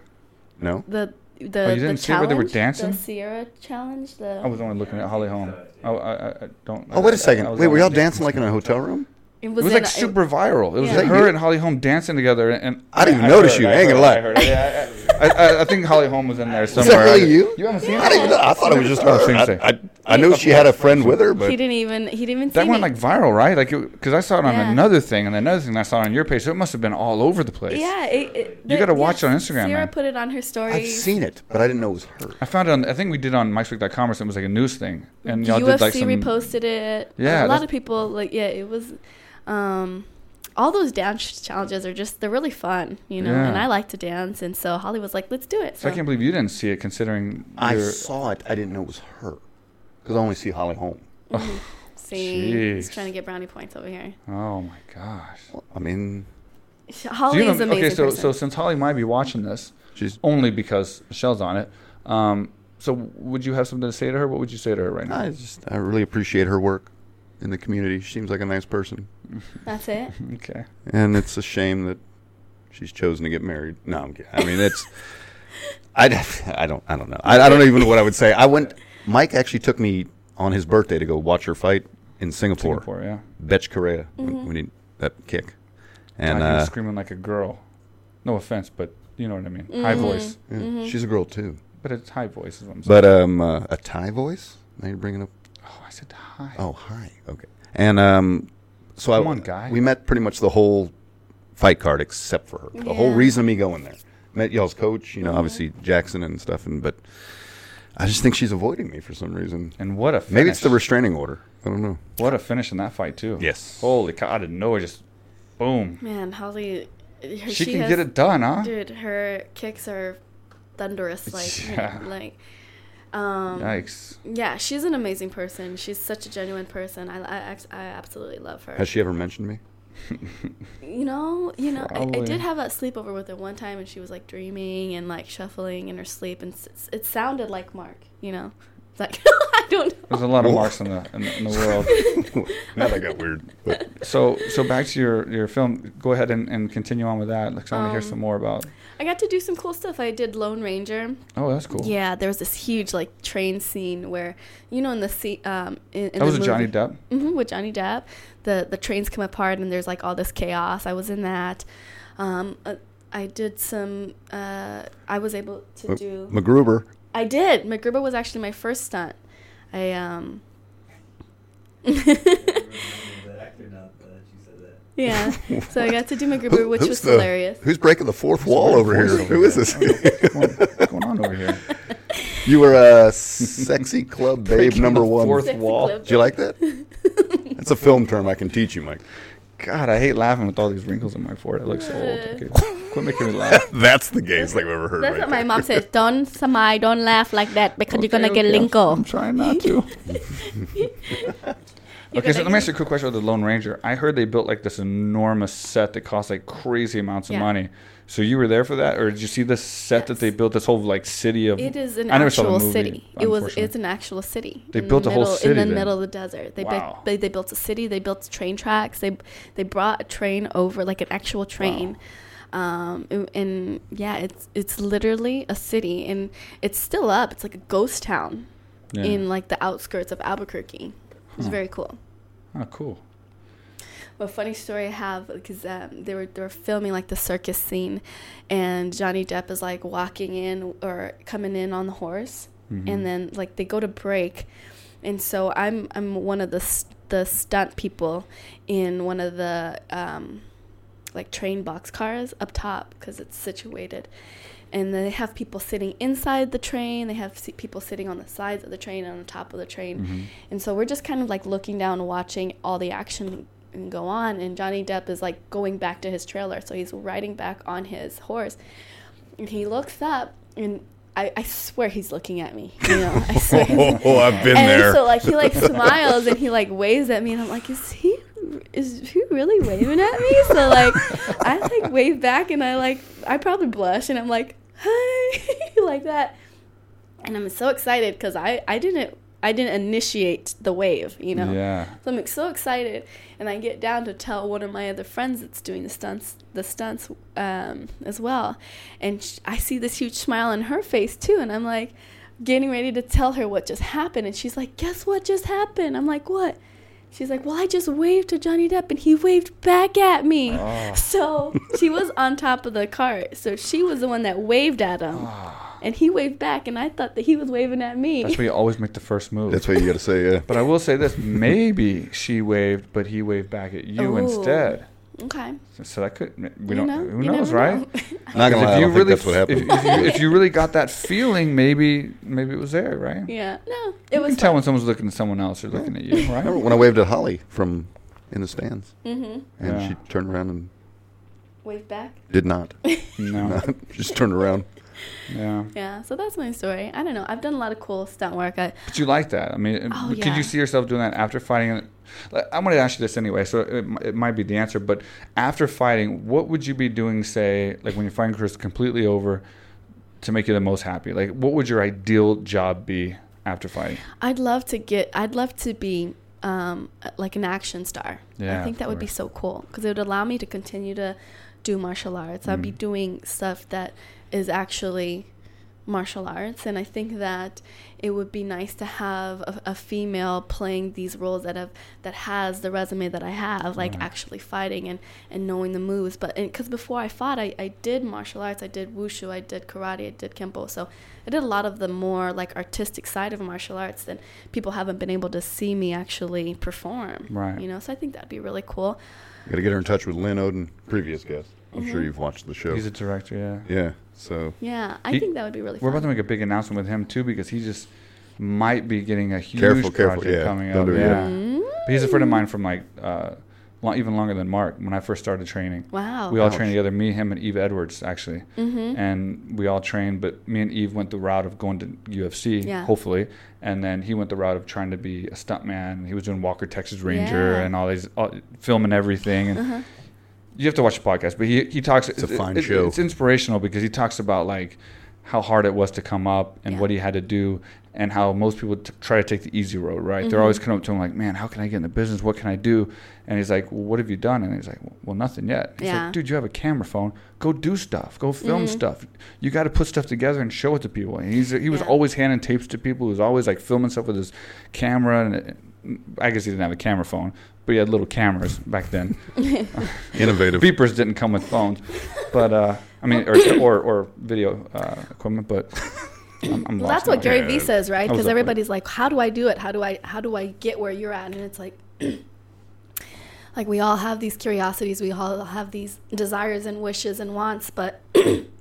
Speaker 3: No.
Speaker 1: the the
Speaker 2: Oh, you didn't see where they were
Speaker 1: challenge,
Speaker 2: dancing?
Speaker 1: the Sierra challenge. The
Speaker 2: I was only looking at Holly Holm. Oh, I, I, I don't.
Speaker 3: Oh, wait a second.
Speaker 2: I was
Speaker 3: Wait, were y'all dancing like in a <laughs> hotel room?
Speaker 1: It
Speaker 2: It was like
Speaker 1: a-
Speaker 2: super viral. It was
Speaker 1: Yeah.
Speaker 2: like her and Holly Holm dancing together, and
Speaker 3: I didn't even notice
Speaker 2: heard,
Speaker 3: you. I ain't
Speaker 2: heard,
Speaker 3: gonna lie.
Speaker 2: I, heard, I, I, I think Holly Holm was in there
Speaker 3: Is that
Speaker 2: somewhere.
Speaker 3: really
Speaker 2: I-
Speaker 3: you?
Speaker 2: You haven't seen
Speaker 3: I, didn't even know. I thought it was just
Speaker 2: oh, I
Speaker 3: her.
Speaker 2: thinking
Speaker 3: I, I, I knew she had a friend with her, but
Speaker 1: he didn't even he didn't even see
Speaker 2: That went
Speaker 1: me.
Speaker 2: like viral, right? Like, because I saw it on
Speaker 1: Yeah.
Speaker 2: another thing, and another thing I saw it on your page. So it must have been all over the place.
Speaker 1: yeah, it, it,
Speaker 2: You gotta watch
Speaker 1: yeah,
Speaker 2: it on Instagram,
Speaker 1: Sierra
Speaker 2: man.
Speaker 1: put it on her story.
Speaker 3: I've seen it, but I didn't know it was her.
Speaker 2: I found it on. I think we did on MikeSwick.com or something. It was like a news thing, and y'all
Speaker 1: UFC
Speaker 2: did like some.
Speaker 1: reposted it.
Speaker 2: Yeah,
Speaker 1: a lot of people like yeah. It was, um, all those dance challenges are just they're really fun, you know.
Speaker 2: Yeah.
Speaker 1: And I like to dance, and so Holly was like, "Let's do it."
Speaker 2: So I can't believe you didn't see it, considering
Speaker 3: I saw it. I didn't know it was her because I only see Holly Holm.
Speaker 1: see, he's trying to get brownie points over here.
Speaker 2: Oh my gosh.
Speaker 3: I mean,
Speaker 2: Do
Speaker 1: Holly
Speaker 2: you know-
Speaker 1: is an amazing
Speaker 2: okay, so
Speaker 1: person.
Speaker 2: so since Holly might be watching this,
Speaker 3: she's.
Speaker 2: only because Michelle's on it. Um, so would you have something to say to her? What would you say to her right now?
Speaker 3: I just. I really appreciate her work in the community. She seems like a nice person,
Speaker 1: That's it. <laughs>
Speaker 2: Okay.
Speaker 3: and it's a shame that she's chosen to get married. No, I'm kidding. I mean, it's. I, I don't I don't know. I, I don't even know what I would say. I went. Mike actually took me on his birthday to go watch her fight in Singapore.
Speaker 2: Singapore, yeah.
Speaker 3: Bethe Correia when, when he that kick, and
Speaker 2: God,
Speaker 3: uh,
Speaker 2: screaming like a girl. No offense, but you know what I mean. High voice,
Speaker 3: yeah, she's a girl too.
Speaker 2: but it's high voice is what I'm saying.
Speaker 3: But um, uh, a Thai voice. Now you're bringing up.
Speaker 2: oh, I said high.
Speaker 3: Oh, hi. Okay. And um, so
Speaker 2: Come
Speaker 3: I
Speaker 2: on, guy.
Speaker 3: we met pretty much the whole fight card except for her. The whole reason of me going there. Met y'all's coach, you know, obviously mm-hmm. Jackson and stuff, and but I just think she's avoiding me for some reason.
Speaker 2: And what a finish.
Speaker 3: Maybe it's the restraining order. I don't know.
Speaker 2: what a finish in that fight too.
Speaker 3: Yes.
Speaker 2: Holy cow! I didn't know it. Just boom.
Speaker 1: Man, Holly, her,
Speaker 2: She, can
Speaker 1: has-
Speaker 2: get it done, huh?
Speaker 1: Dude, her kicks are thunderous. Like,
Speaker 2: Yeah.
Speaker 1: like, um,
Speaker 2: Yikes.
Speaker 1: yeah, she's an amazing person. She's such a genuine person. I, I, I absolutely love her.
Speaker 3: Has she ever mentioned me? <laughs>
Speaker 1: you know, you know, I, I did have a sleepover with her one time, and she was like dreaming and like shuffling in her sleep, and s- it sounded like Mark. You know, It's like <laughs> I don't know.
Speaker 2: There's a lot of marks in the in, the- in the world. <laughs>
Speaker 3: now that got weird. But
Speaker 2: So so back to your your film. Go ahead and, and continue on with that. Like, I want to hear
Speaker 1: Um,
Speaker 2: some more about.
Speaker 1: I got to do some cool stuff. I did Lone Ranger.
Speaker 2: Oh, that's cool.
Speaker 1: Yeah, there was this huge like train scene where you know in the sea um in, in
Speaker 2: That was
Speaker 1: the
Speaker 2: Johnny
Speaker 1: movie-
Speaker 2: Depp.
Speaker 1: hmm with Johnny Depp. The the trains come apart and there's like all this chaos. I was in that. Um, uh, I did some. Uh, I was able to do.
Speaker 3: MacGruber.
Speaker 1: I did. MacGruber was actually my first stunt. I um. <laughs> yeah, so I got to do MacGruber,
Speaker 3: Who-
Speaker 1: which
Speaker 3: who's
Speaker 1: was
Speaker 3: the-
Speaker 1: hilarious.
Speaker 3: Who's breaking the fourth wall over here?
Speaker 2: over
Speaker 3: Who is this? <laughs>
Speaker 2: What's going on over here?
Speaker 3: you were a sexy club <laughs> babe
Speaker 2: Breaking
Speaker 3: number
Speaker 2: the
Speaker 3: one.
Speaker 2: fourth
Speaker 1: Sexy
Speaker 2: wall.
Speaker 1: club.
Speaker 3: Did you like that? That's a film term I can teach you, Mike.
Speaker 2: God, I hate laughing with all these wrinkles in my forehead. I look so old. Okay, quit making me laugh. <laughs>
Speaker 3: That's the gayest thing I've ever heard.
Speaker 1: That's
Speaker 3: right
Speaker 1: what my mom says. Don't smile, don't laugh like that because you're gonna
Speaker 2: Okay,
Speaker 1: get
Speaker 2: okay, I'm trying not to. Okay, so let me ask you a quick question about the Lone Ranger. I heard they built like this enormous set that cost like crazy amounts of
Speaker 1: Yeah.
Speaker 2: money. So you were there for that, or did you see this set that they built? This whole like city of.
Speaker 1: It is an
Speaker 2: I never saw the
Speaker 1: actual
Speaker 2: movie,
Speaker 1: city. It was. It's an actual city.
Speaker 2: They
Speaker 1: in the
Speaker 2: built a whole
Speaker 1: middle-
Speaker 2: city
Speaker 1: in the
Speaker 2: then.
Speaker 1: middle of the desert. They,
Speaker 2: Wow.
Speaker 1: built, they they built a city. They built train tracks. They they brought a train over, like an actual train. Wow. Um, and, and yeah, it's it's literally a city, and it's still up. It's like a ghost town
Speaker 2: Yeah.
Speaker 1: in like the outskirts of Albuquerque. It's
Speaker 2: Huh.
Speaker 1: very cool.
Speaker 2: Oh, cool.
Speaker 1: a funny story I have because um, they were they were filming like the circus scene, and Johnny Depp is like walking in or coming in on the horse,
Speaker 2: Mm-hmm.
Speaker 1: and then like they go to break, and so I'm I'm one of the the stunt people in one of the um, like train box cars up top because it's situated. And they have people sitting inside the train. They have people sitting on the sides of the train and on the top of the train.
Speaker 2: Mm-hmm.
Speaker 1: And so we're just kind of like looking down and watching all the action and go on. And Johnny Depp is like going back to his trailer. So he's riding back on his horse. And he looks up and I, I swear he's looking at me. You know, I <laughs> swear.
Speaker 3: Oh, I've been
Speaker 1: and
Speaker 3: there.
Speaker 1: so like he like smiles and he like waves at me and I'm like, is he is he really waving at me? So like I like wave back and I like I probably blush and I'm like, hi <laughs> like that. And I'm so excited because I, I didn't I didn't initiate the wave, you know.
Speaker 2: Yeah.
Speaker 1: So I'm so excited, and I get down to tell one of my other friends that's doing the stunts, the stunts um, as well, and sh- I see this huge smile on her face too, and I'm like, getting ready to tell her what just happened, and she's like, "Guess what just happened?" I'm like, "What?" She's like, "Well, I just waved to Johnny Depp, and he waved back at me."
Speaker 2: Oh.
Speaker 1: So she was on top of the cart, so she was the one that waved at him, and he waved back, and I thought that he was waving at me.
Speaker 2: Ah. That's why you always make the first move.
Speaker 3: That's what you got to say. Yeah.
Speaker 2: but I will say this: maybe she waved, but he waved back at you
Speaker 1: Ooh.
Speaker 2: instead.
Speaker 1: Okay.
Speaker 2: So, so that could we
Speaker 1: You
Speaker 2: don't
Speaker 1: know,
Speaker 2: who
Speaker 1: you
Speaker 2: knows,
Speaker 1: never
Speaker 2: right?
Speaker 1: know. <laughs>
Speaker 3: Not gonna
Speaker 2: If
Speaker 3: lie, I
Speaker 2: you
Speaker 3: don't
Speaker 2: really,
Speaker 3: think that's what
Speaker 2: if,
Speaker 3: happened.
Speaker 2: if, you, if you really got that <laughs> feeling, maybe maybe it was there, right?
Speaker 1: yeah, no, it
Speaker 2: You
Speaker 1: was
Speaker 2: can tell
Speaker 1: fun.
Speaker 2: when someone's looking at someone else or looking at you,
Speaker 3: I remember
Speaker 2: right?
Speaker 3: when I waved at Holly from in the stands,
Speaker 1: Mm-hmm.
Speaker 3: and
Speaker 2: Yeah.
Speaker 3: she turned around and
Speaker 1: waved back.
Speaker 3: did not. <laughs>
Speaker 2: No,
Speaker 3: Just turned around. <laughs>
Speaker 2: yeah.
Speaker 1: Yeah, so that's my story. I don't know. I've done a lot of cool stunt work. I,
Speaker 2: But you like that? I mean,
Speaker 1: Oh,
Speaker 2: could
Speaker 1: yeah.
Speaker 2: you see yourself doing that after fighting? I'm going to ask you this anyway, so it, it might be the answer. But after fighting, what would you be doing? Say, like when your fighting career is completely over, to make you the most happy. Like, what would your ideal job be after fighting?
Speaker 1: I'd love to get. I'd love to be um, like an action star.
Speaker 2: Yeah,
Speaker 1: I think that would be so cool because it would allow me to continue to do martial arts. I'd be
Speaker 2: Mm.
Speaker 1: doing stuff that is actually martial arts, and I think that it would be nice to have a, a female playing these roles that have that has the resume that I have, like
Speaker 2: Right.
Speaker 1: actually fighting and and knowing the moves. But because before I fought, I, I did martial arts. I did wushu. I did karate. I did kempo. So I did a lot of the more like artistic side of martial arts that people haven't been able to see me actually perform.
Speaker 2: Right.
Speaker 1: You know, so I think that'd be really cool.
Speaker 3: Got to get her in touch with Lin Oeding, previous guest. I'm sure you've watched the show.
Speaker 2: He's a director, yeah.
Speaker 3: yeah. So
Speaker 1: Yeah, I
Speaker 2: He-
Speaker 1: think that would be really
Speaker 2: We're about to make a big announcement with him too because he just might be getting a huge
Speaker 3: Careful, careful,
Speaker 2: project
Speaker 3: yeah.
Speaker 2: coming
Speaker 3: Don't
Speaker 2: up.
Speaker 3: do it
Speaker 2: yeah,
Speaker 3: yet.
Speaker 2: but he's a friend of mine from like uh, lo- even longer than Mark. When I first started training,
Speaker 1: wow.
Speaker 2: we all
Speaker 3: Ouch.
Speaker 2: trained together. Me, him, and Yves Edwards actually,
Speaker 1: mm-hmm.
Speaker 2: and we all trained. But me and Yves went the route of going to UFC,
Speaker 1: Yeah.
Speaker 2: hopefully, and then he went the route of trying to be a stuntman. He was doing Walker Texas Ranger
Speaker 1: Yeah.
Speaker 2: and all these all, filming everything and
Speaker 1: Uh-huh.
Speaker 2: You have to watch the podcast, but he he talks.
Speaker 3: It's a
Speaker 2: it-
Speaker 3: fine
Speaker 2: it-
Speaker 3: show.
Speaker 2: It's inspirational because he talks about like how hard it was to come up and
Speaker 1: Yeah.
Speaker 2: what he had to do, and how most people t- try to take the easy road, right?
Speaker 1: Mm-hmm.
Speaker 2: They're always coming up to him like, "Man, how can I get in the business? What can I do?" And he's like, "Well, what have you done?" And he's like, "Well, nothing yet." He's
Speaker 1: Yeah. Mm-hmm.
Speaker 2: like, "Dude, you have a camera phone. Go do stuff. Go film stuff. You got to put stuff together and show it to people." And he's he was
Speaker 1: Yeah.
Speaker 2: always handing tapes to people. He was always like filming stuff with his camera, and it, I guess he didn't have a camera phone, but he had little cameras back then. <laughs>
Speaker 3: Innovative.
Speaker 2: Beepers didn't come with phones, but uh, I mean, or or, or video uh, equipment, but. I'm, I'm
Speaker 1: Well,
Speaker 2: lost
Speaker 1: that's what. Gary
Speaker 3: Yeah.
Speaker 1: Vee says, right? Because everybody's like, "How do I do it? How do I how do I get where you're at?" And it's like, <clears throat> like we all have these curiosities, we all have these desires and wishes and wants, but <clears throat>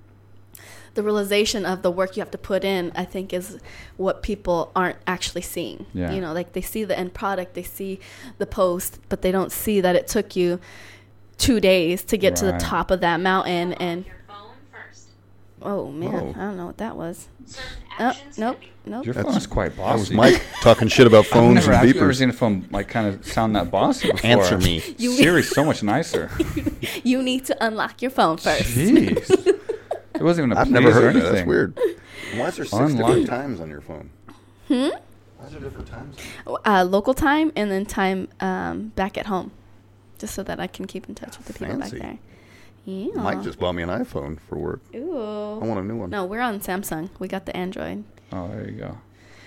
Speaker 1: the realization of the work you have to put in, I think, is what people aren't actually seeing.
Speaker 2: Yeah.
Speaker 1: You know, like they see the end product, they see the post, but they don't see that it took you two days to get to the top of that mountain. And
Speaker 5: your phone first.
Speaker 1: oh man,
Speaker 3: Whoa.
Speaker 1: I don't know what that was. Oh, nope, nope.
Speaker 2: Your
Speaker 3: That's-
Speaker 2: phone is quite
Speaker 3: That was
Speaker 2: bossy.
Speaker 3: Mike talking shit about <laughs>
Speaker 2: I've
Speaker 3: phones
Speaker 2: never,
Speaker 3: and
Speaker 2: actually never
Speaker 3: beepers.
Speaker 2: seen a phone like kind of sound that bossy before.
Speaker 3: Answer me.
Speaker 1: You-
Speaker 2: Siri's <laughs> so much nicer.
Speaker 1: You need to unlock your phone first.
Speaker 2: Jeez. <laughs> It wasn't even a
Speaker 3: I've
Speaker 2: please
Speaker 3: never
Speaker 2: or
Speaker 3: heard that.
Speaker 2: anything.
Speaker 3: That's weird. Why is there six
Speaker 2: Unlocked.
Speaker 3: different times on your phone?
Speaker 1: Hmm?
Speaker 3: Why is there different times?
Speaker 1: Uh, local time and then time um, back at home, just so that I can keep in touch with the people
Speaker 3: Fancy.
Speaker 1: back there. Yeah.
Speaker 3: Mike just bought me an iPhone for work.
Speaker 1: Ooh.
Speaker 3: I want a new one.
Speaker 1: No, we're on Samsung. We got the Android.
Speaker 2: Oh, there you go.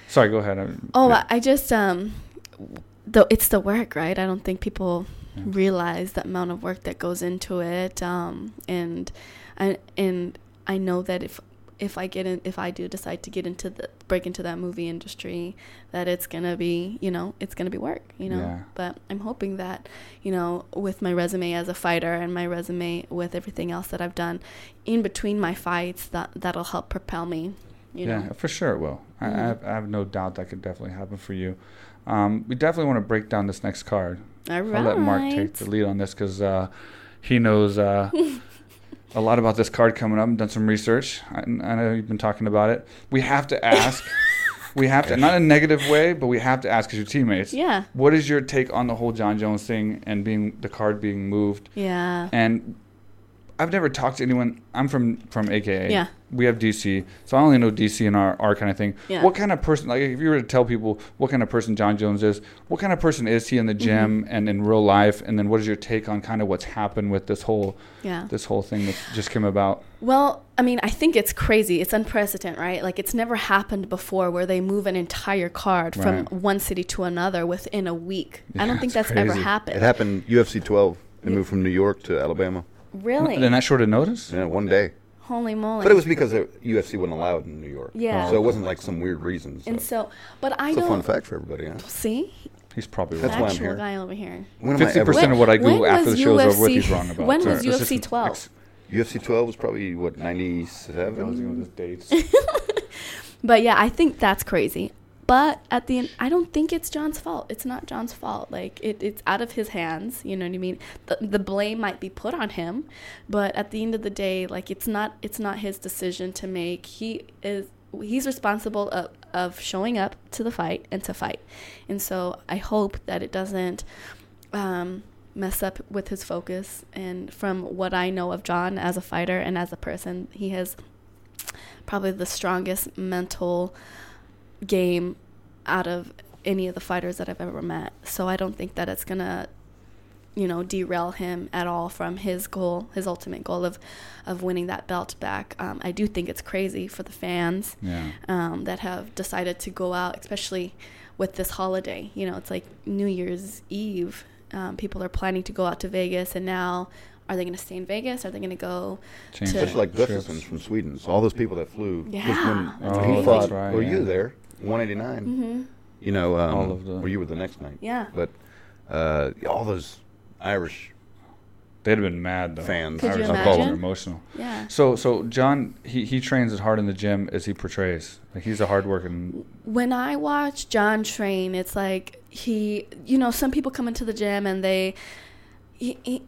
Speaker 2: Sorry, go ahead. I-
Speaker 1: Oh,
Speaker 2: yeah.
Speaker 1: I just um, though it's the work, right? I don't think people
Speaker 2: Yeah.
Speaker 1: realize the amount of work that goes into it. Um, and I and I know that if if I get in, if I do decide to get into the break into that movie industry, that it's gonna be, you know, it's gonna be work, you know.
Speaker 2: Yeah.
Speaker 1: But I'm hoping that, you know, with my resume as a fighter and my resume with everything else that I've done, in between my fights, that that'll help propel me. You
Speaker 2: yeah,
Speaker 1: know.
Speaker 2: for sure it will. I, I,
Speaker 1: Mhm.
Speaker 2: have, I have no doubt that could definitely happen for you. Um, we definitely want to break down this next card.
Speaker 1: All right.
Speaker 2: I'll let Mark take the lead on this because uh, he knows uh, <laughs> a lot about this card coming up and done some research. I, I know you've been talking about it. We have to ask. <laughs> we have to, not in a negative way, but we have to ask as your teammates.
Speaker 1: Yeah.
Speaker 2: What is your take on the whole Jon Jones thing and being the card being moved?
Speaker 1: Yeah.
Speaker 2: And I've never talked to anyone. I'm from from AKA.
Speaker 1: Yeah.
Speaker 2: We have DC, so I only know DC and our our kind of thing.
Speaker 1: Yeah.
Speaker 2: What kind of person? Like, if you were to tell people what kind of person Jon Jones is, what kind of person is he in the gym
Speaker 1: Mm-hmm.
Speaker 2: and in real life? And then what is your take on kind of what's happened with this whole
Speaker 1: Yeah.
Speaker 2: this whole thing that just came about?
Speaker 1: Well, I mean, I think it's crazy. It's unprecedented, right? Like it's never happened before where they move an entire card
Speaker 2: Right.
Speaker 1: from one city to another within a week. I don't think
Speaker 2: it's
Speaker 1: that's ever happened.
Speaker 3: It happened UFC 12. They moved from New York to Alabama.
Speaker 1: Really?
Speaker 2: In that short of notice?
Speaker 3: Yeah, one day.
Speaker 1: Holy moly.
Speaker 3: But it was because the UFC wasn't allowed in New York.
Speaker 1: Yeah.
Speaker 3: So it wasn't like some weird reason. So.
Speaker 1: and so, but I
Speaker 3: It's a fun fact for everybody. Huh?
Speaker 1: see
Speaker 2: He's probably
Speaker 3: That's why I'm
Speaker 1: actual
Speaker 3: here.
Speaker 1: guy over here.
Speaker 3: When am I
Speaker 2: Fifty
Speaker 3: ever?
Speaker 2: percent of what I
Speaker 1: When
Speaker 2: Google after the show is over with. He's wrong about.
Speaker 1: when was
Speaker 2: it's
Speaker 1: UFC 12?
Speaker 2: ex-
Speaker 3: UFC 12 was probably what
Speaker 2: I was
Speaker 3: 97.
Speaker 2: going with dates. <laughs>
Speaker 1: But yeah, I think that's crazy. But at the end, I don't think it's Jon's fault. It's not Jon's fault. Like it, it's out of his hands. You know what I mean? The, the blame might be put on him, but at the end of the day, like it's not it's not his decision to make. He is he's responsible of, of showing up to the fight and to fight. And so I hope that it doesn't um, mess up with his focus. And from what I know of Jon as a fighter and as a person, he has probably the strongest mental game out of any of the fighters that I've ever met. So I don't think that it's gonna, you know, derail him at all from his goal, his ultimate goal of, of winning that belt back. Um, I do think it's crazy for the fans
Speaker 2: Yeah.
Speaker 1: um, that have decided to go out, especially with this holiday. You know, it's like New Year's Eve. Um, people are planning to go out to Vegas, and now are they going to stay in Vegas? Are they going to go?
Speaker 2: Change
Speaker 1: to-
Speaker 3: Especially like
Speaker 2: trips.
Speaker 3: Gustafsson from Sweden. So all those people that flew.
Speaker 1: Yeah,
Speaker 3: When,
Speaker 1: that's
Speaker 3: when he fought,
Speaker 2: right,
Speaker 3: were
Speaker 2: yeah.
Speaker 3: you there? 189.
Speaker 1: hmm
Speaker 3: You know, um,
Speaker 2: All of the-
Speaker 3: or you were the next night.
Speaker 1: Yeah.
Speaker 3: But uh, all those Irish
Speaker 2: They'd have been mad though.
Speaker 3: fans.
Speaker 1: Could you
Speaker 2: Irish people
Speaker 1: imagine?
Speaker 2: emotional.
Speaker 1: Yeah.
Speaker 2: So so Jon he, he trains as hard in the gym as he portrays. Like he's a hardworking
Speaker 1: when I watch Jon train, it's like he, you know, some people come into the gym and they, he, he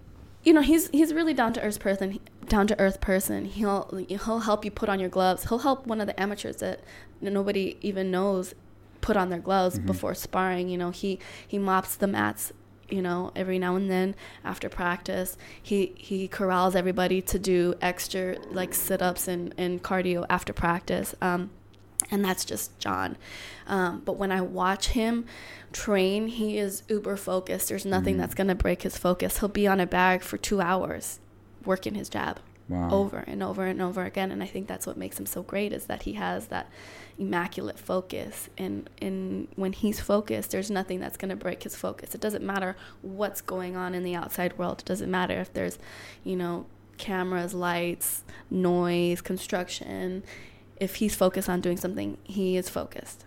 Speaker 1: you know, he's he's really down to earth person. Down to earth person. He'll he'll help you put on your gloves. He'll help one of the amateurs that nobody even knows put on their gloves before sparring. You know, he he mops the mats. You know, every now and then after practice, he he corrals everybody to do extra like sit ups and and cardio after practice. Um, and that's just Jon. Um, but when I watch him train, he is uber focused. There's nothing that's going to break his focus. He'll be on a bag for two hours working his jab
Speaker 2: Wow.
Speaker 1: over and over and over again. And I think that's what makes him so great is that he has that immaculate focus. And, and when he's focused, there's nothing that's going to break his focus. It doesn't matter what's going on in the outside world. It doesn't matter if there's, you know, cameras, lights, noise, construction. If he's focused on doing something, he is focused.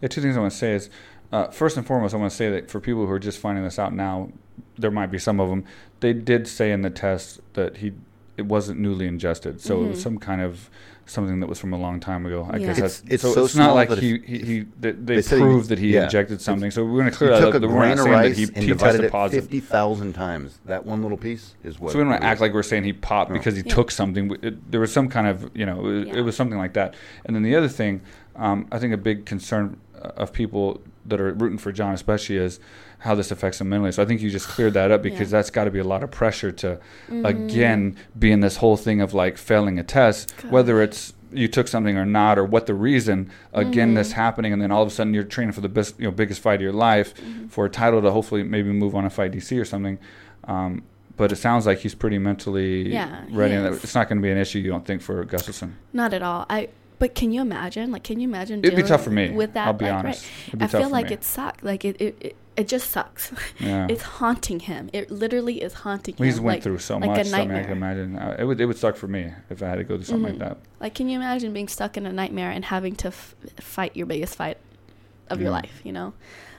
Speaker 2: Yeah, two things I want to say is, uh, first and foremost, I want to say that for people who are just finding this out now, there might be some of them. They did say in the test that he it wasn't newly ingested, so it was some kind of something that was from a long time ago. I
Speaker 1: Yeah.
Speaker 2: guess
Speaker 3: It's-
Speaker 2: that's
Speaker 3: it's
Speaker 2: so,
Speaker 3: so
Speaker 2: it's not like
Speaker 3: that
Speaker 2: he he, he they, they
Speaker 3: They he-
Speaker 2: proved that he
Speaker 3: yeah.
Speaker 2: injected something. So we're going to clear
Speaker 3: He
Speaker 2: that
Speaker 3: took
Speaker 2: up.
Speaker 3: a
Speaker 2: that
Speaker 3: grain of
Speaker 2: saying that
Speaker 3: rice
Speaker 2: he,
Speaker 3: and
Speaker 2: he
Speaker 3: divided
Speaker 2: tested
Speaker 3: it
Speaker 2: positive.
Speaker 3: fifty thousand times. That one little piece is what.
Speaker 2: So we don't want to act like we're saying he popped
Speaker 3: No.
Speaker 2: because he
Speaker 1: Yeah.
Speaker 2: took something. It, there was some kind of, you know, it,
Speaker 1: Yeah.
Speaker 2: it was something like that. And then the other thing, um, I think a big concern uh, of people that are rooting for Jon, especially, is how this affects him mentally. So I think you just cleared that up because
Speaker 1: Yeah. Mm-hmm.
Speaker 2: that's got to be a lot of pressure to, again, be in this whole thing of like failing a test,
Speaker 1: Gosh.
Speaker 2: whether it's you took something or not, or what the reason. Again,
Speaker 1: Mm-hmm.
Speaker 2: this happening, and then all of a sudden you're training for the best, you know, biggest fight of your life
Speaker 1: Mm-hmm.
Speaker 2: for a title to hopefully maybe move on a fight DC or something. Um, but it sounds like he's pretty mentally
Speaker 1: Yeah,
Speaker 2: ready. and that
Speaker 1: is.
Speaker 2: it's not going to be an issue, you don't think, for Gustafsson?
Speaker 1: Not at all. I. But can you imagine? Like, can you imagine?
Speaker 2: It'd be tough for me,
Speaker 1: With that,
Speaker 2: I'll be
Speaker 1: like,
Speaker 2: honest.
Speaker 1: Right.
Speaker 2: Be
Speaker 1: I feel like
Speaker 2: me.
Speaker 1: it sucks. Like it, it, it, it just sucks. <laughs>
Speaker 2: Yeah.
Speaker 1: it's haunting him. It literally is haunting
Speaker 2: Well, he's went
Speaker 1: like,
Speaker 2: through so
Speaker 1: like
Speaker 2: much. so I mean, I can imagine. Uh, it would it would suck for me if I had to go through something
Speaker 1: Mhm.
Speaker 2: like that.
Speaker 1: Like, can you imagine being stuck in a nightmare and having to f- fight your biggest fight of your life? You know.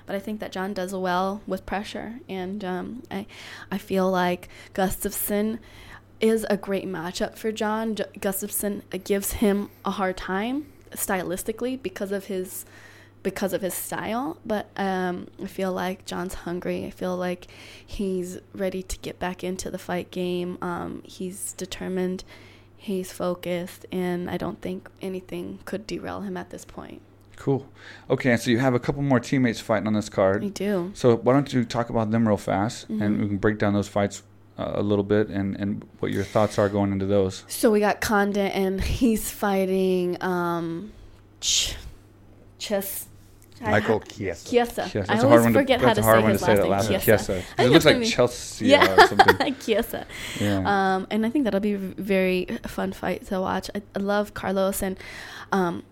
Speaker 1: But I think that Jon does well with pressure, and um, I, I feel like Gustafsson is a great matchup for Jon. J- Gustafsson gives him a hard time stylistically because of his because of his style, but um, I feel like Jon's hungry. I feel like he's ready to get back into the fight game. Um, he's determined, he's focused, and I don't think anything could derail him at this point.
Speaker 2: Cool. Okay, so you have a couple more teammates fighting on this card.
Speaker 1: We do.
Speaker 2: So why don't you talk about them real fast, and
Speaker 1: Mhm.
Speaker 2: we can break down those fights a little bit, and and what your thoughts are going into those.
Speaker 1: So we got Condit, and he's fighting um, Ch- Chess. I
Speaker 3: Michael
Speaker 1: ha-
Speaker 3: Chiesa.
Speaker 1: Chiesa.
Speaker 2: Yes, that's
Speaker 1: I
Speaker 2: a
Speaker 1: always
Speaker 2: hard one to,
Speaker 1: forget how to
Speaker 2: a hard
Speaker 1: say
Speaker 2: one
Speaker 1: his
Speaker 2: to say that
Speaker 1: last name.
Speaker 2: last
Speaker 1: Chiesa.
Speaker 2: Chiesa. It looks like Chelsea
Speaker 1: Yeah,
Speaker 2: or something. <laughs>
Speaker 1: Chiesa.
Speaker 2: Yeah.
Speaker 1: Um, and I think that'll be a very fun fight to watch. I, I love Carlos, and um,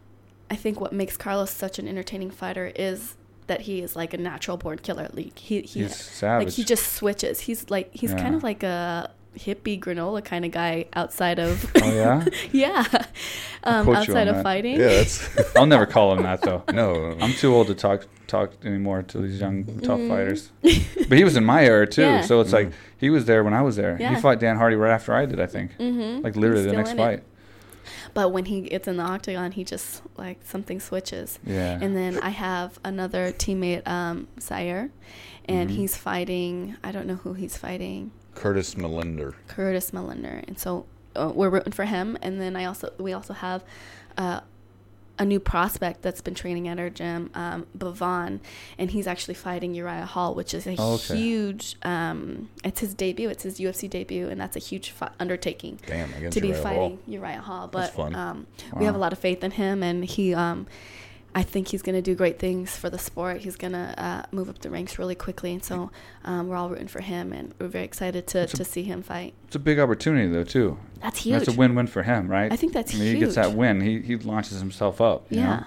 Speaker 1: I think what makes Carlos such an entertaining fighter is that he is like a natural born killer. Like he, he
Speaker 2: He's savage.
Speaker 1: like he just switches. He's like he's kind of like a hippie granola kind of guy outside of <laughs>
Speaker 2: oh yeah. <laughs>
Speaker 1: yeah, um, outside of
Speaker 2: that.
Speaker 1: fighting.
Speaker 3: Yeah, that's <laughs>
Speaker 2: I'll never call him that though.
Speaker 3: no.
Speaker 2: I'm too old to talk talk anymore to these young tough fighters. But he was in my era too,
Speaker 1: Mm. Yeah.
Speaker 2: so it's like
Speaker 3: Mm.
Speaker 2: he was there when I was there. He fought Dan Hardy right after I did, I think.
Speaker 1: Mm-hmm.
Speaker 2: Like literally the next
Speaker 1: fight. it. But when he gets in the octagon, he just like something switches.
Speaker 2: Yeah.
Speaker 1: And then I have another teammate, um, Sire, and
Speaker 2: Mhm.
Speaker 1: he's fighting. I don't know who he's fighting.
Speaker 3: Curtis Millender.
Speaker 1: Curtis Millender, and so uh, we're rooting for him. And then I also we also have uh, a new prospect that's been training at our gym, um, Bevon, and he's actually fighting Uriah Hall, which is a
Speaker 2: Oh, okay.
Speaker 1: huge. Um, it's his debut. It's his UFC debut, and that's a huge fi- undertaking
Speaker 3: Damn,
Speaker 1: to be
Speaker 3: Uriah Hall.
Speaker 1: fighting Uriah Hall. But
Speaker 3: That's fun.
Speaker 1: Um, we have a lot of faith in him, and he. I think he's going to do great things for the sport. He's going to uh, move up the ranks really quickly, and so um, we're all rooting for him, and we're very excited to,
Speaker 2: It's a-
Speaker 1: to see him fight.
Speaker 2: It's a big opportunity though too.
Speaker 1: That's huge.
Speaker 2: That's a win-win for him, right?
Speaker 1: I think that's
Speaker 2: I mean, he gets that win. He he launches himself up. you know?
Speaker 1: Yeah.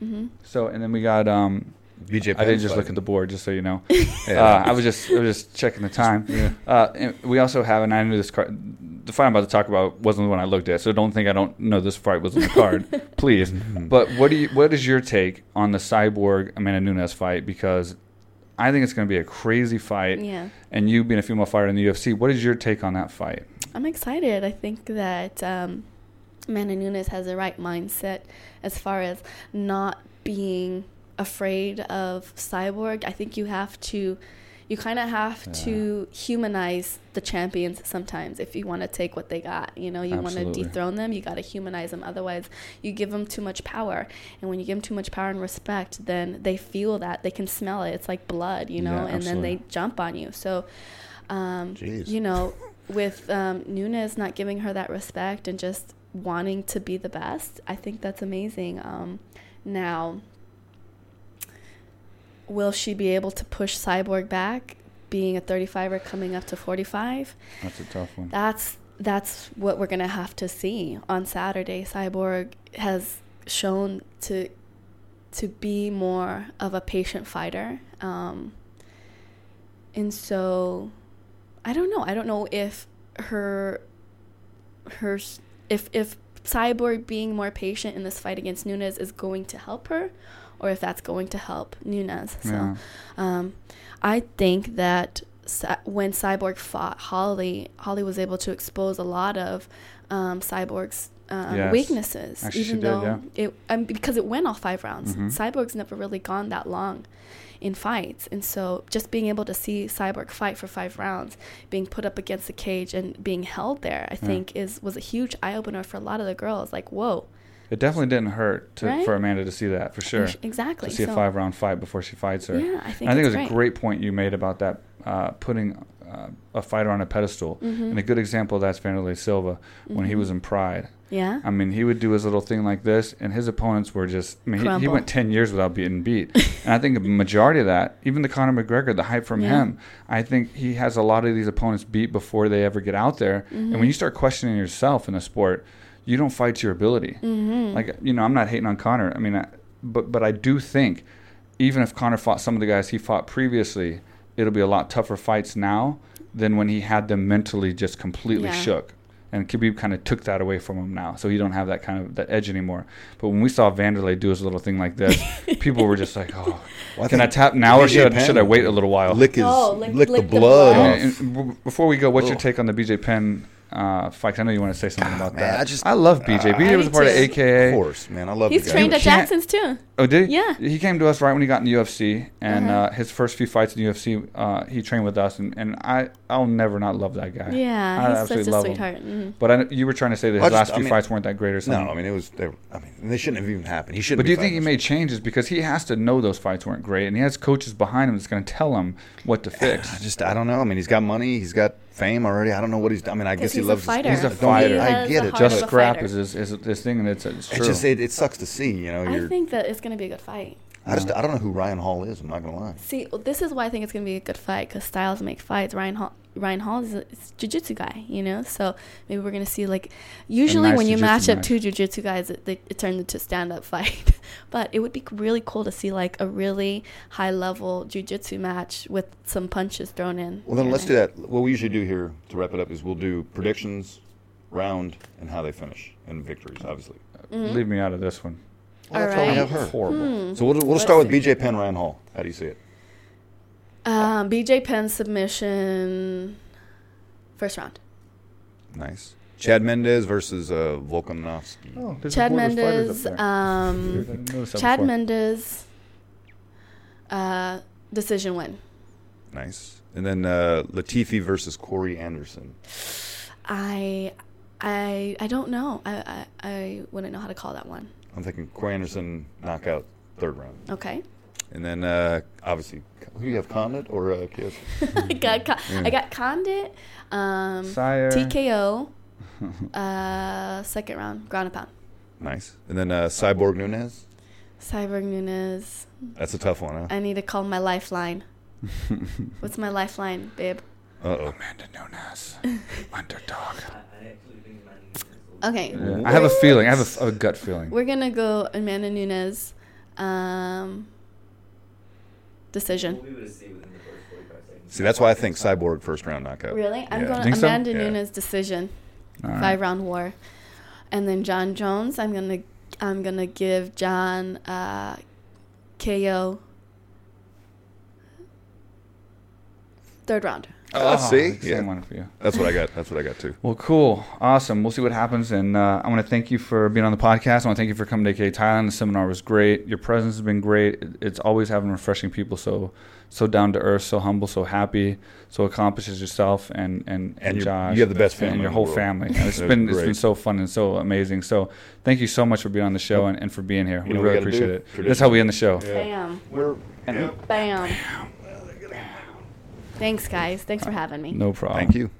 Speaker 1: hmm
Speaker 2: So and then we got um
Speaker 3: BJ
Speaker 2: I didn't
Speaker 3: Penn's
Speaker 2: just look at the board, just so you know. <laughs>
Speaker 3: Yeah.
Speaker 2: Uh, I was just I was just checking the time.
Speaker 3: Yeah.
Speaker 2: Uh, and we also have, and I knew this card. The fight I'm about to talk about wasn't the one I looked at, so don't think I don't know this fight was on the card, <laughs> please. But what do you? What is your take on the Cyborg Amanda Nunes fight? Because I think it's going to be a crazy fight.
Speaker 1: Yeah.
Speaker 2: And you being a female fighter in the UFC, what is your take on that fight?
Speaker 1: I'm excited. I think that um, Amanda Nunes has the right mindset as far as not being afraid of Cyborg. I think you have to, you kind of have to humanize the champions sometimes if you want to take what they got. You know, you want to dethrone them, you got to humanize them. Otherwise, you give them too much power. And when you give them too much power and respect, then they feel that. They can smell it. It's like blood, you know,
Speaker 2: Yeah,
Speaker 1: and then they jump on you. So, um, you know, <laughs> with um, Nunes not giving her that respect and just wanting to be the best. I think that's amazing. Um, now, will she be able to push Cyborg back, being a 35er coming up to 45?
Speaker 2: That's a tough one.
Speaker 1: That's that's what we're gonna have to see on Saturday. Cyborg has shown to to be more of a patient fighter, um, and so I don't know. I don't know if her her if if Cyborg being more patient in this fight against Nunes is going to help her, or if that's going to help Nunes. So,
Speaker 2: Yeah.
Speaker 1: um, I think that when Cyborg fought Holly, Holly was able to expose a lot of um, Cyborg's um,
Speaker 2: Yes.
Speaker 1: weaknesses,
Speaker 2: Actually,
Speaker 1: even
Speaker 2: did,
Speaker 1: though
Speaker 2: yeah.
Speaker 1: it um, because it went all five rounds.
Speaker 2: Mhm.
Speaker 1: Cyborg's never really gone that long in fights, and so just being able to see Cyborg fight for five rounds, being put up against the cage and being held there, I think is was a huge eye opener for a lot of the girls. Like, whoa,
Speaker 2: It definitely didn't hurt to,
Speaker 1: Right?
Speaker 2: for Amanda to see that for sure.
Speaker 1: Exactly.
Speaker 2: To see a five round fight before she fights her.
Speaker 1: Yeah, I think
Speaker 2: And I think it was a
Speaker 1: great.
Speaker 2: great point you made about that uh, putting uh, a fighter on a pedestal.
Speaker 1: Mm-hmm.
Speaker 2: And a good example of that's Wanderlei Silva when he was in Pride.
Speaker 1: yeah,
Speaker 2: I mean, he would do his little thing like this, and his opponents were just. I mean, he, he went ten years without being beat, <laughs> and I think a majority of that, even the Conor McGregor, the hype from
Speaker 1: Yeah.
Speaker 2: him, I think he has a lot of these opponents beat before they ever get out there. And
Speaker 1: Mm-hmm.
Speaker 2: when you start questioning yourself in a sport, you don't fight to your ability.
Speaker 1: Mm-hmm.
Speaker 2: Like you know, I'm not hating on Conor. I mean, I, but but I do think, even if Conor fought some of the guys he fought previously, it'll be a lot tougher fights now than when he had them mentally just completely
Speaker 1: Yeah.
Speaker 2: shook. And Khabib kind of took that away from him now, so he don't have that kind of that edge anymore. But when we saw Wanderlei do his little thing like this, <laughs> people were just like, "Oh,
Speaker 3: Well,
Speaker 2: can I
Speaker 3: think
Speaker 2: tap now, or should I, should I wait a little while?"
Speaker 3: Lick his,
Speaker 1: Oh, lick-
Speaker 3: lick,
Speaker 1: lick
Speaker 3: the
Speaker 1: the
Speaker 3: blood.
Speaker 1: blood.
Speaker 3: off.
Speaker 2: And- and before we go, what's your take on the BJ Penn uh, fight? 'Cause I know you want to say something about
Speaker 3: man,
Speaker 2: that.
Speaker 3: I just-
Speaker 2: I love BJ.
Speaker 3: uh,
Speaker 2: BJ was a part of. AKA.
Speaker 3: Of course, man. I love
Speaker 1: he's
Speaker 3: the guy.
Speaker 1: trained
Speaker 2: You
Speaker 1: at Jackson's too.
Speaker 2: Oh, did he?
Speaker 1: Yeah.
Speaker 2: He came to us right when he got in the UFC, and
Speaker 1: Uh-huh.
Speaker 2: uh, his first few fights in the UFC, uh, he trained with us, and, and I I'll never not love that guy. I
Speaker 1: Yeah, he's such
Speaker 2: absolutely
Speaker 1: a
Speaker 2: love him.
Speaker 1: sweetheart. Mhm.
Speaker 2: But I, you were trying to say that his
Speaker 3: just-
Speaker 2: last
Speaker 3: I
Speaker 2: few
Speaker 3: mean-
Speaker 2: fights weren't that great or something.
Speaker 3: No, I mean it was. They, were- I mean they shouldn't have even happened. He shouldn't.
Speaker 2: but do you think he made changes because he has to know those fights weren't great, and he has coaches behind him that's going to tell him what to <sighs> fix?
Speaker 3: I just I don't know. I mean he's got money. He's got fame already. I don't know what he's. I mean I guess he
Speaker 1: he's a
Speaker 3: loves. his-
Speaker 2: He's a
Speaker 3: Don't-
Speaker 2: fighter.
Speaker 3: I get it.
Speaker 2: Just
Speaker 1: of
Speaker 2: scrap is his, is his thing, and it's, it's true.
Speaker 3: It's just it, it sucks to see. You know,
Speaker 1: I
Speaker 3: you're.
Speaker 1: think that it's going to be a good fight.
Speaker 3: I just I don't know who Ryan Hall is. I'm not gonna lie.
Speaker 1: See, this is why I think it's going to be a good fight because styles make fights. Ryan Hall, Ryan Hall is a, is a jiu-jitsu guy, you know? So maybe we're going to see, like, usually
Speaker 2: nice
Speaker 1: when you
Speaker 2: jiu-jitsu
Speaker 1: match up
Speaker 2: match.
Speaker 1: two jiu-jitsu guys, it, they, it turns into a stand-up fight. <laughs> but it would be really cool to see, like, a really high-level jiu-jitsu match with some punches thrown in.
Speaker 3: Well then let's
Speaker 1: and
Speaker 3: do that. What we usually do here to wrap it up is we'll do predictions, round, and how they finish, and victories, obviously.
Speaker 1: Mm-hmm.
Speaker 2: Leave me out of this one.
Speaker 3: Well, that's why we
Speaker 1: Alright.
Speaker 3: have her.
Speaker 2: Horrible.
Speaker 3: So we'll, we'll
Speaker 1: Let's
Speaker 3: start with
Speaker 1: see.
Speaker 3: BJ Penn, Ryan Hall. How do you see it?
Speaker 1: Um, BJ Penn submission, first round.
Speaker 3: Nice. Chad Mendes versus uh, Volkanovski.
Speaker 2: Oh,
Speaker 1: Chad
Speaker 2: a board with fighters Mendes,
Speaker 1: um,
Speaker 2: I didn't notice that
Speaker 1: Chad
Speaker 2: before.
Speaker 1: Mendes, uh, decision win.
Speaker 3: Nice. And then uh, Latifi versus Corey Anderson.
Speaker 1: I, I, I don't know. I, I, I wouldn't know how to call that one.
Speaker 3: I'm thinking Corey Anderson knockout third round.
Speaker 1: Okay.
Speaker 3: And then uh, obviously, who do you have, Condit or uh, Kiss? <laughs>
Speaker 1: I got, Con- I got Condit, um,
Speaker 2: Sire.
Speaker 1: TKO, <laughs> uh, second round, ground and pound.
Speaker 3: Nice. And then uh, Cyborg Nunes.
Speaker 1: Cyborg Nunes.
Speaker 3: That's a tough one, huh?
Speaker 1: I need to call my lifeline. <laughs> What's my lifeline, babe?
Speaker 3: Uh oh.
Speaker 2: Amanda Nunes, underdog.
Speaker 1: Okay.
Speaker 2: Yeah, I have a feeling. I have a, a gut feeling.
Speaker 1: We're gonna go Amanda Nunes. Um, decision.
Speaker 3: See, that's why I think Cyborg first round knockout.
Speaker 1: Really? I'm
Speaker 3: Yeah.
Speaker 1: going
Speaker 2: Think so?
Speaker 1: Amanda
Speaker 3: Yeah.
Speaker 1: Nunes decision.
Speaker 2: All right.
Speaker 1: Five round war. And then Jon Jones, I'm gonna I'm gonna give Jon uh, KO. Third round.
Speaker 3: Oh, see?
Speaker 2: same
Speaker 3: Yeah.
Speaker 2: one for you.
Speaker 3: That's what I got. That's what I got too.
Speaker 2: Well, cool, awesome. We'll see what happens, and uh, I want to thank you for being on the podcast. I want to thank you for coming to AK Thailand. The seminar was great. Your presence has been great. It's always having refreshing people, so so down to earth, so humble, so happy, so accomplished as yourself, and and
Speaker 3: And
Speaker 2: and
Speaker 3: you're-
Speaker 2: Josh,
Speaker 3: you have the best family. and your
Speaker 2: whole family. <laughs> And it's
Speaker 3: That's
Speaker 2: been it's been so fun and so amazing. So thank you so much for being on the show and, and for being here.
Speaker 3: You
Speaker 2: we
Speaker 3: know
Speaker 2: really
Speaker 3: we
Speaker 2: appreciate
Speaker 3: do?
Speaker 2: it. That's how we end the show.
Speaker 1: Bam.
Speaker 3: We're
Speaker 1: Bam. Thanks, guys. Thanks for having me.
Speaker 2: No problem.
Speaker 3: thank you.